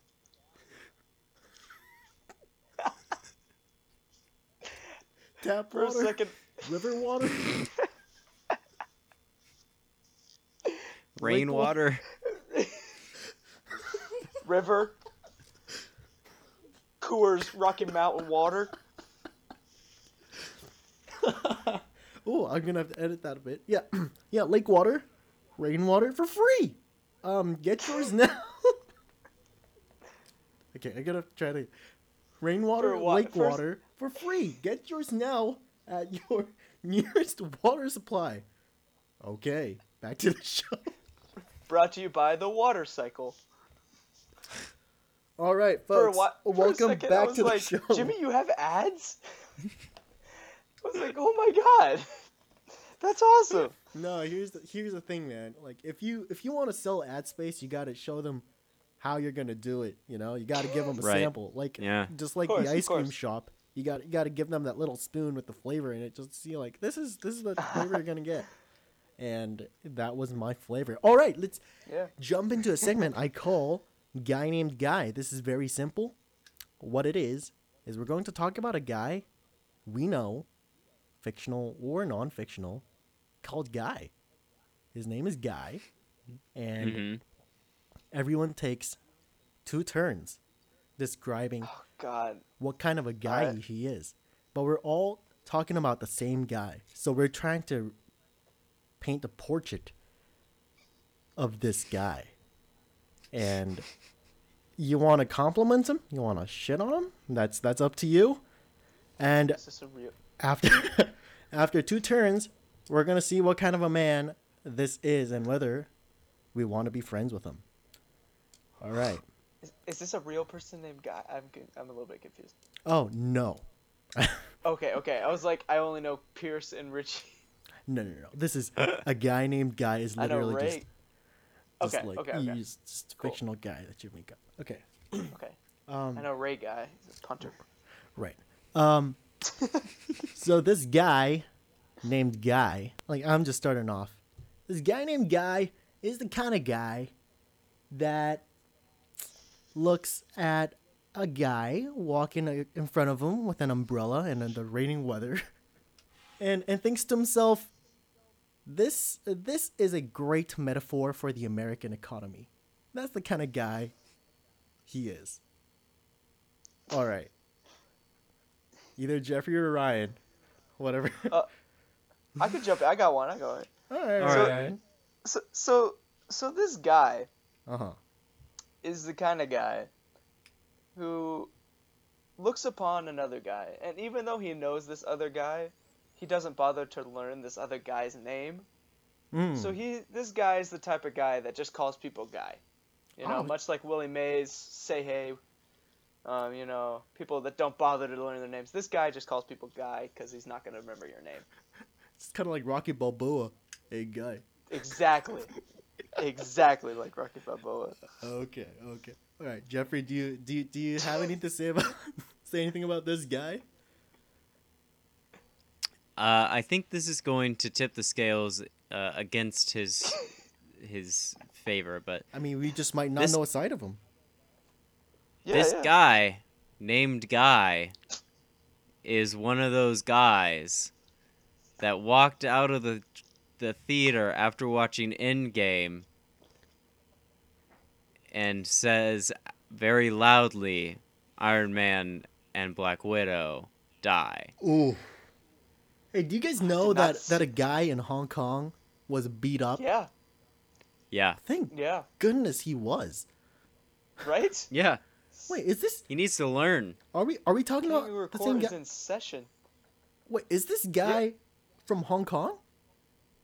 Tap For a second, River water. Rainwater. river, Coors Rocky Mountain water. Oh, I'm gonna have to edit that a bit. Yeah, yeah, lake water, rainwater for free. Um, get yours now. okay, I gotta try to rainwater, For what? lake First- water for free. Get yours now at your nearest water supply. Okay, back to the show. Brought to you by the Water Cycle. All right, For folks, what? For a welcome second, I back was to the show. Jimmy, you have ads? I was like, oh my god, that's awesome. No, here's the here's the thing, man. Like if you if you want to sell ad space, you got to show them how you're gonna do it. You know, you got to give them a Right. sample, like Yeah. just like course, the ice cream shop. You got you got to give them that little spoon with the flavor in it, just to see like this is this is the flavor you're gonna get. And that was my flavor. All right, let's Yeah. jump into a segment I call "Guy Named Guy." This is very simple. What it is is we're going to talk about a guy we know, fictional or non-fictional, called Guy. His name is Guy, and hmm everyone takes two turns describing Oh god. What kind of a guy Alright. he is. But we're all talking about the same guy. So we're trying to paint a portrait of this guy. And you want to compliment him? You want to shit on him? That's that's up to you. And Is this a real? after after two turns, we're going to see what kind of a man this is and whether we want to be friends with him. All right. Is, is this a real person named Guy? I'm I'm a little bit confused. Oh, no. Okay, okay. I was like, I only know Pearce and Ritchie. No, no, no. This is a guy named Guy is I know literally just, just Okay, like okay, okay. he's just a Cool. fictional guy that you make up. Okay. Okay. Um, I know Ray Guy. He's a punter. right. Um, so this guy named Guy, like I'm just starting off. This guy named Guy is the kind of guy that looks at a guy walking in front of him with an umbrella and in the raining weather, and and thinks to himself, this this is a great metaphor for the American economy. That's the kind of guy he is. All right. Either Jeffrey or Ryan, whatever. Uh, I could jump. I got one. I got one. All right. All all right. right. So, so, so this guy Uh huh. Is the kind of guy who looks upon another guy, and even though he knows this other guy, he doesn't bother to learn this other guy's name. Mm. So he, this guy is the type of guy that just calls people guy. You know, Oh. much like Willie Mays, say hey. Um, you know, people that don't bother to learn their names. This guy just calls people guy because he's not gonna remember your name. it's kind of like Rocky Balboa, a guy. Exactly. exactly like Rocky Balboa. Okay. Okay. All right, Jeffrey. Do you do you, do you have anything to say about say anything about this guy? Uh, I think this is going to tip the scales uh, against his his favor, but I mean, we just might not This- know a side of him. Yeah, this yeah. guy named Guy is one of those guys that walked out of the the theater after watching Endgame and says very loudly, "Iron Man and Black Widow die." Ooh. Hey, do you guys know did that s- that a guy in Hong Kong was beat up? Yeah, Yeah, Thank yeah, goodness he was. right? yeah. Wait, is this? He needs to learn. Are we are we talking about the record same guy? in session. Wait, is this guy from Hong Kong?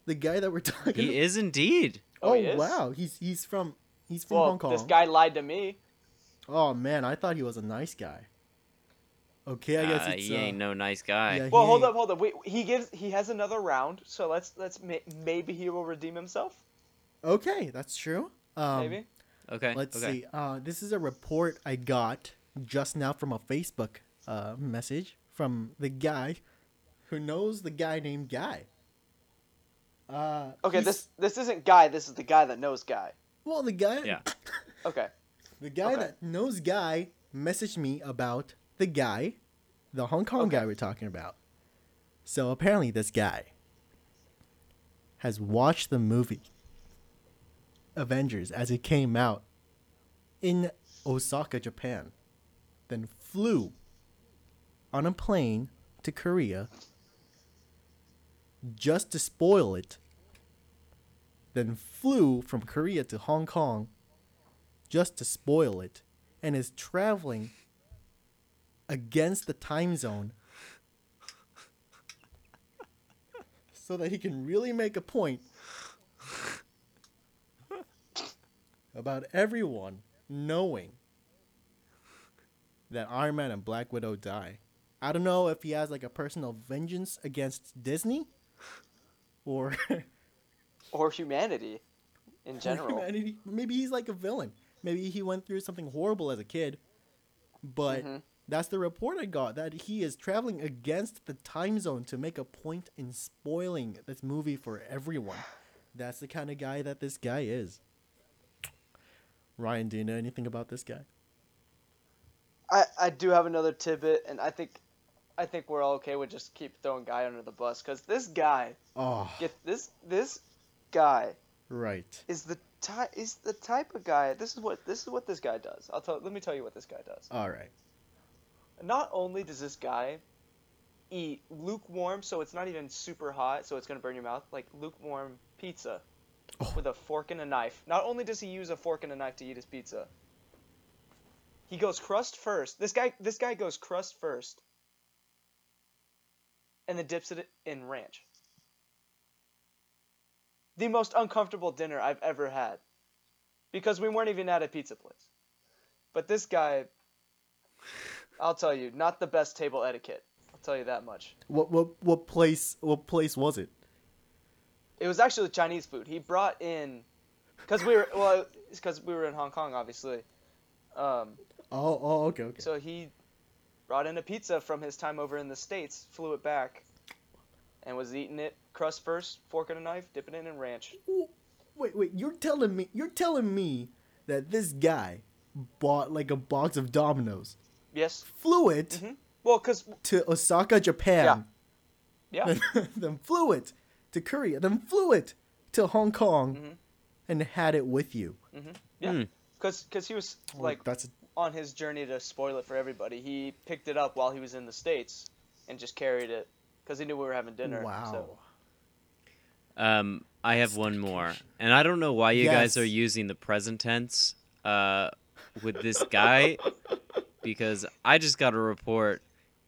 The guy that we're talking. He is indeed. Oh, Oh, he is? wow, he's he's from he's from Well, Hong Kong. this guy lied to me. Oh man, I thought he was a nice guy. Okay, I guess Uh, it's. he uh, ain't no nice guy. yeah, Well, hold ain't- up, hold up. Wait, he gives. He has another round, so let's let's maybe he will redeem himself. Okay, that's true. Um, Maybe. Okay. Let's okay. see. Uh, this is a report I got just now from a Facebook uh, message from the guy who knows the guy named Guy. Uh, Okay, he's- this this isn't Guy. This is the guy that knows Guy. well the guy Yeah. Okay. the guy Okay. that knows Guy messaged me about the guy, the Hong Kong Okay. guy we're talking about. So apparently this guy has watched the movie Avengers as it came out in Osaka, Japan, then flew on a plane to Korea just to spoil it, then flew from Korea to Hong Kong just to spoil it, and is traveling against the time zone so that he can really make a point about everyone knowing that Iron Man and Black Widow die. I don't know if he has like a personal vengeance against Disney or Or humanity, in general. humanity. Maybe he's like a villain. Maybe he went through something horrible as a kid. But Mhm. that's the report I got that he is traveling against the time zone to make a point in spoiling this movie for everyone. That's the kind of guy that this guy is. Ryan, do you know anything about this guy? I, I do have another tidbit, and I think I think we're all okay with just keep throwing Guy under the bus because this guy Oh, get this this guy right. is the type is the type of guy. This is what this is what this guy does. I'll tell. Let me tell you what this guy does. All right. Not only does this guy eat lukewarm, so it's not even super hot, so it's gonna burn your mouth, like lukewarm pizza Oh. with a fork and a knife. Not only does he use a fork and a knife to eat his pizza, he goes crust first. This guy, this guy goes crust first, and then dips it in ranch. The most uncomfortable dinner I've ever had, because we weren't even at a pizza place. But this guy, I'll tell you, not the best table etiquette. I'll tell you that much. What what what place what place was it? It was actually Chinese food. He brought in, because we were well, because we were in Hong Kong, obviously. Um, Oh, oh, okay, okay. so he brought in a pizza from his time over in the states, flew it back, and was eating it crust first, fork and a knife, dipping it in ranch. Wait, wait, you're telling me you're telling me that this guy bought like a box of Domino's, Yes. flew it Mhm. Well, cause to Osaka, Japan, yeah, then, then flew it to Korea, then flew it to Hong Kong, Mhm. and had it with you. yeah, Hmm. cause cause he was like that's on his journey to spoil it for everybody. He picked it up while he was in the states and just carried it because he knew we were having dinner. wow. So. Um, I have one more, and I don't know why you guys are using the present tense uh, with this guy, because I just got a report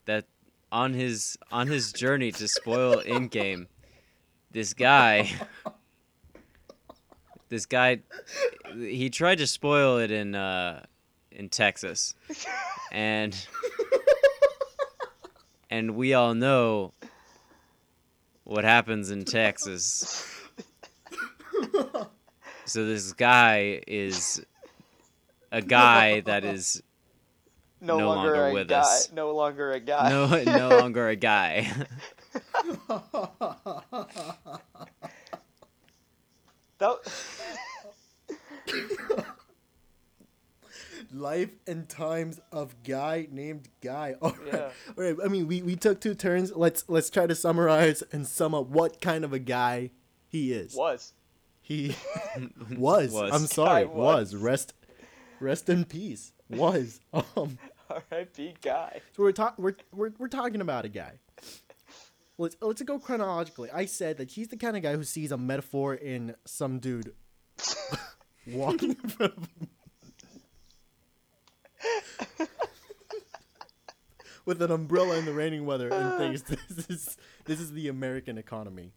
that on his on his journey to spoil Endgame, this guy, this guy, he tried to spoil it in uh, in Texas, and and we all know what happens in Texas. So this guy is a guy that is no, no longer, longer a with guy. us. No longer a guy. no no longer a guy. That, Life and times of guy named Guy. All right. Yeah. All right. I mean, we, we took two turns. Let's let's try to summarize and sum up what kind of a guy he is. was. He was. Was. I'm sorry. Guy Was. was. Rest. Rest in peace. Was. Um. R.I.P. Guy. So we're talking. We're, we're we're talking about a guy. Let's let's go chronologically. I said that he's the kind of guy who sees a metaphor in some dude walking in front of him with an umbrella in the raining weather and things. this is this is the American economy.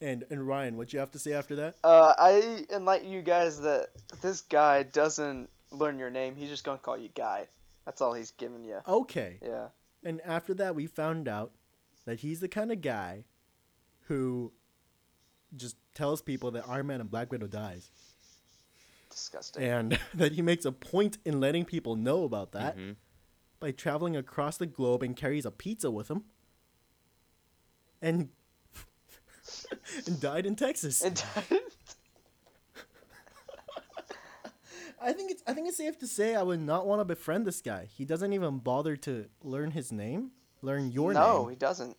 And and Ryan, what you have to say after that? Uh, I enlighten you guys that this guy doesn't learn your name. He's just gonna call you Guy. That's all he's giving you. Okay. Yeah. And after that, we found out that he's the kind of guy who just tells people that Iron Man and Black Widow dies, Disgusting. and that he makes a point in letting people know about that. Mhm. by traveling across the globe and carries a pizza with him. And and died in Texas. And died. I think it's I think it's safe to say I would not want to befriend this guy. He doesn't even bother to learn his name, learn your no, name, No, he doesn't.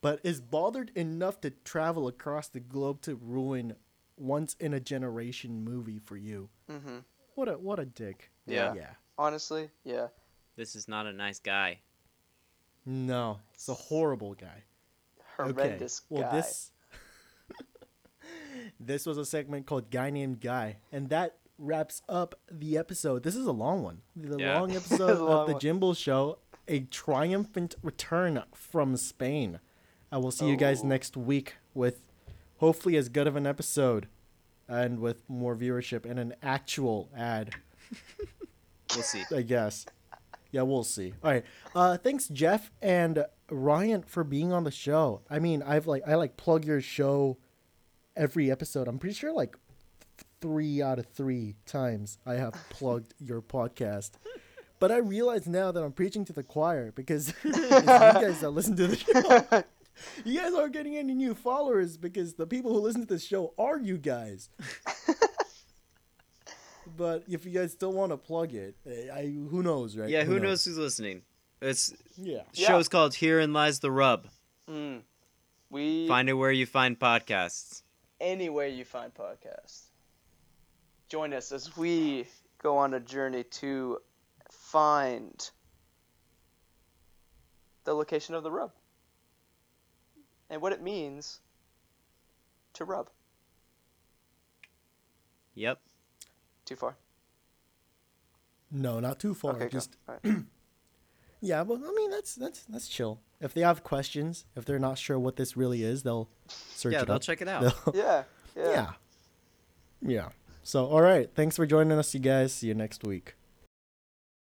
but is bothered enough to travel across the globe to ruin once in a generation movie for you. hmm What a what a dick. Yeah. Yeah. Honestly, yeah. This is not a nice guy. No, it's a horrible guy. Horrendous okay. Well, guy. this this was a segment called "Guy Named Guy," and that wraps up the episode. This is a long one. The Yeah. long episode a long of the one. Jimbo Show, a triumphant return from Spain. I will see you guys Oh. next week with hopefully as good of an episode and with more viewership and an actual ad. We'll see. I guess. Yeah, we'll see. All right. Uh, thanks, Jeff and Ryan, for being on the show. I mean, I've like I like plug your show every episode. I'm pretty sure like three out of three times I have plugged your podcast. But I realize now that I'm preaching to the choir because you guys that listen to the show. You guys aren't getting any new followers because the people who listen to this show are you guys. but if you guys still want to plug it, I who knows, right? Yeah, who knows who's listening? It's Yeah. Yeah. show's called Herein Lies the Rub. Mm. We Find it where you find podcasts. anywhere you find podcasts. Join us as we go on a journey to find the location of the rub and what it means to rub. Yep. Too far. No, not too far. Okay. Just All right. yeah, well, I mean that's that's that's chill. If they have questions, if they're not sure what this really is, they'll search Yeah, it Yeah, they'll up. check it out. Yeah, yeah. yeah. Yeah. So, all right. Thanks for joining us, you guys. See you next week.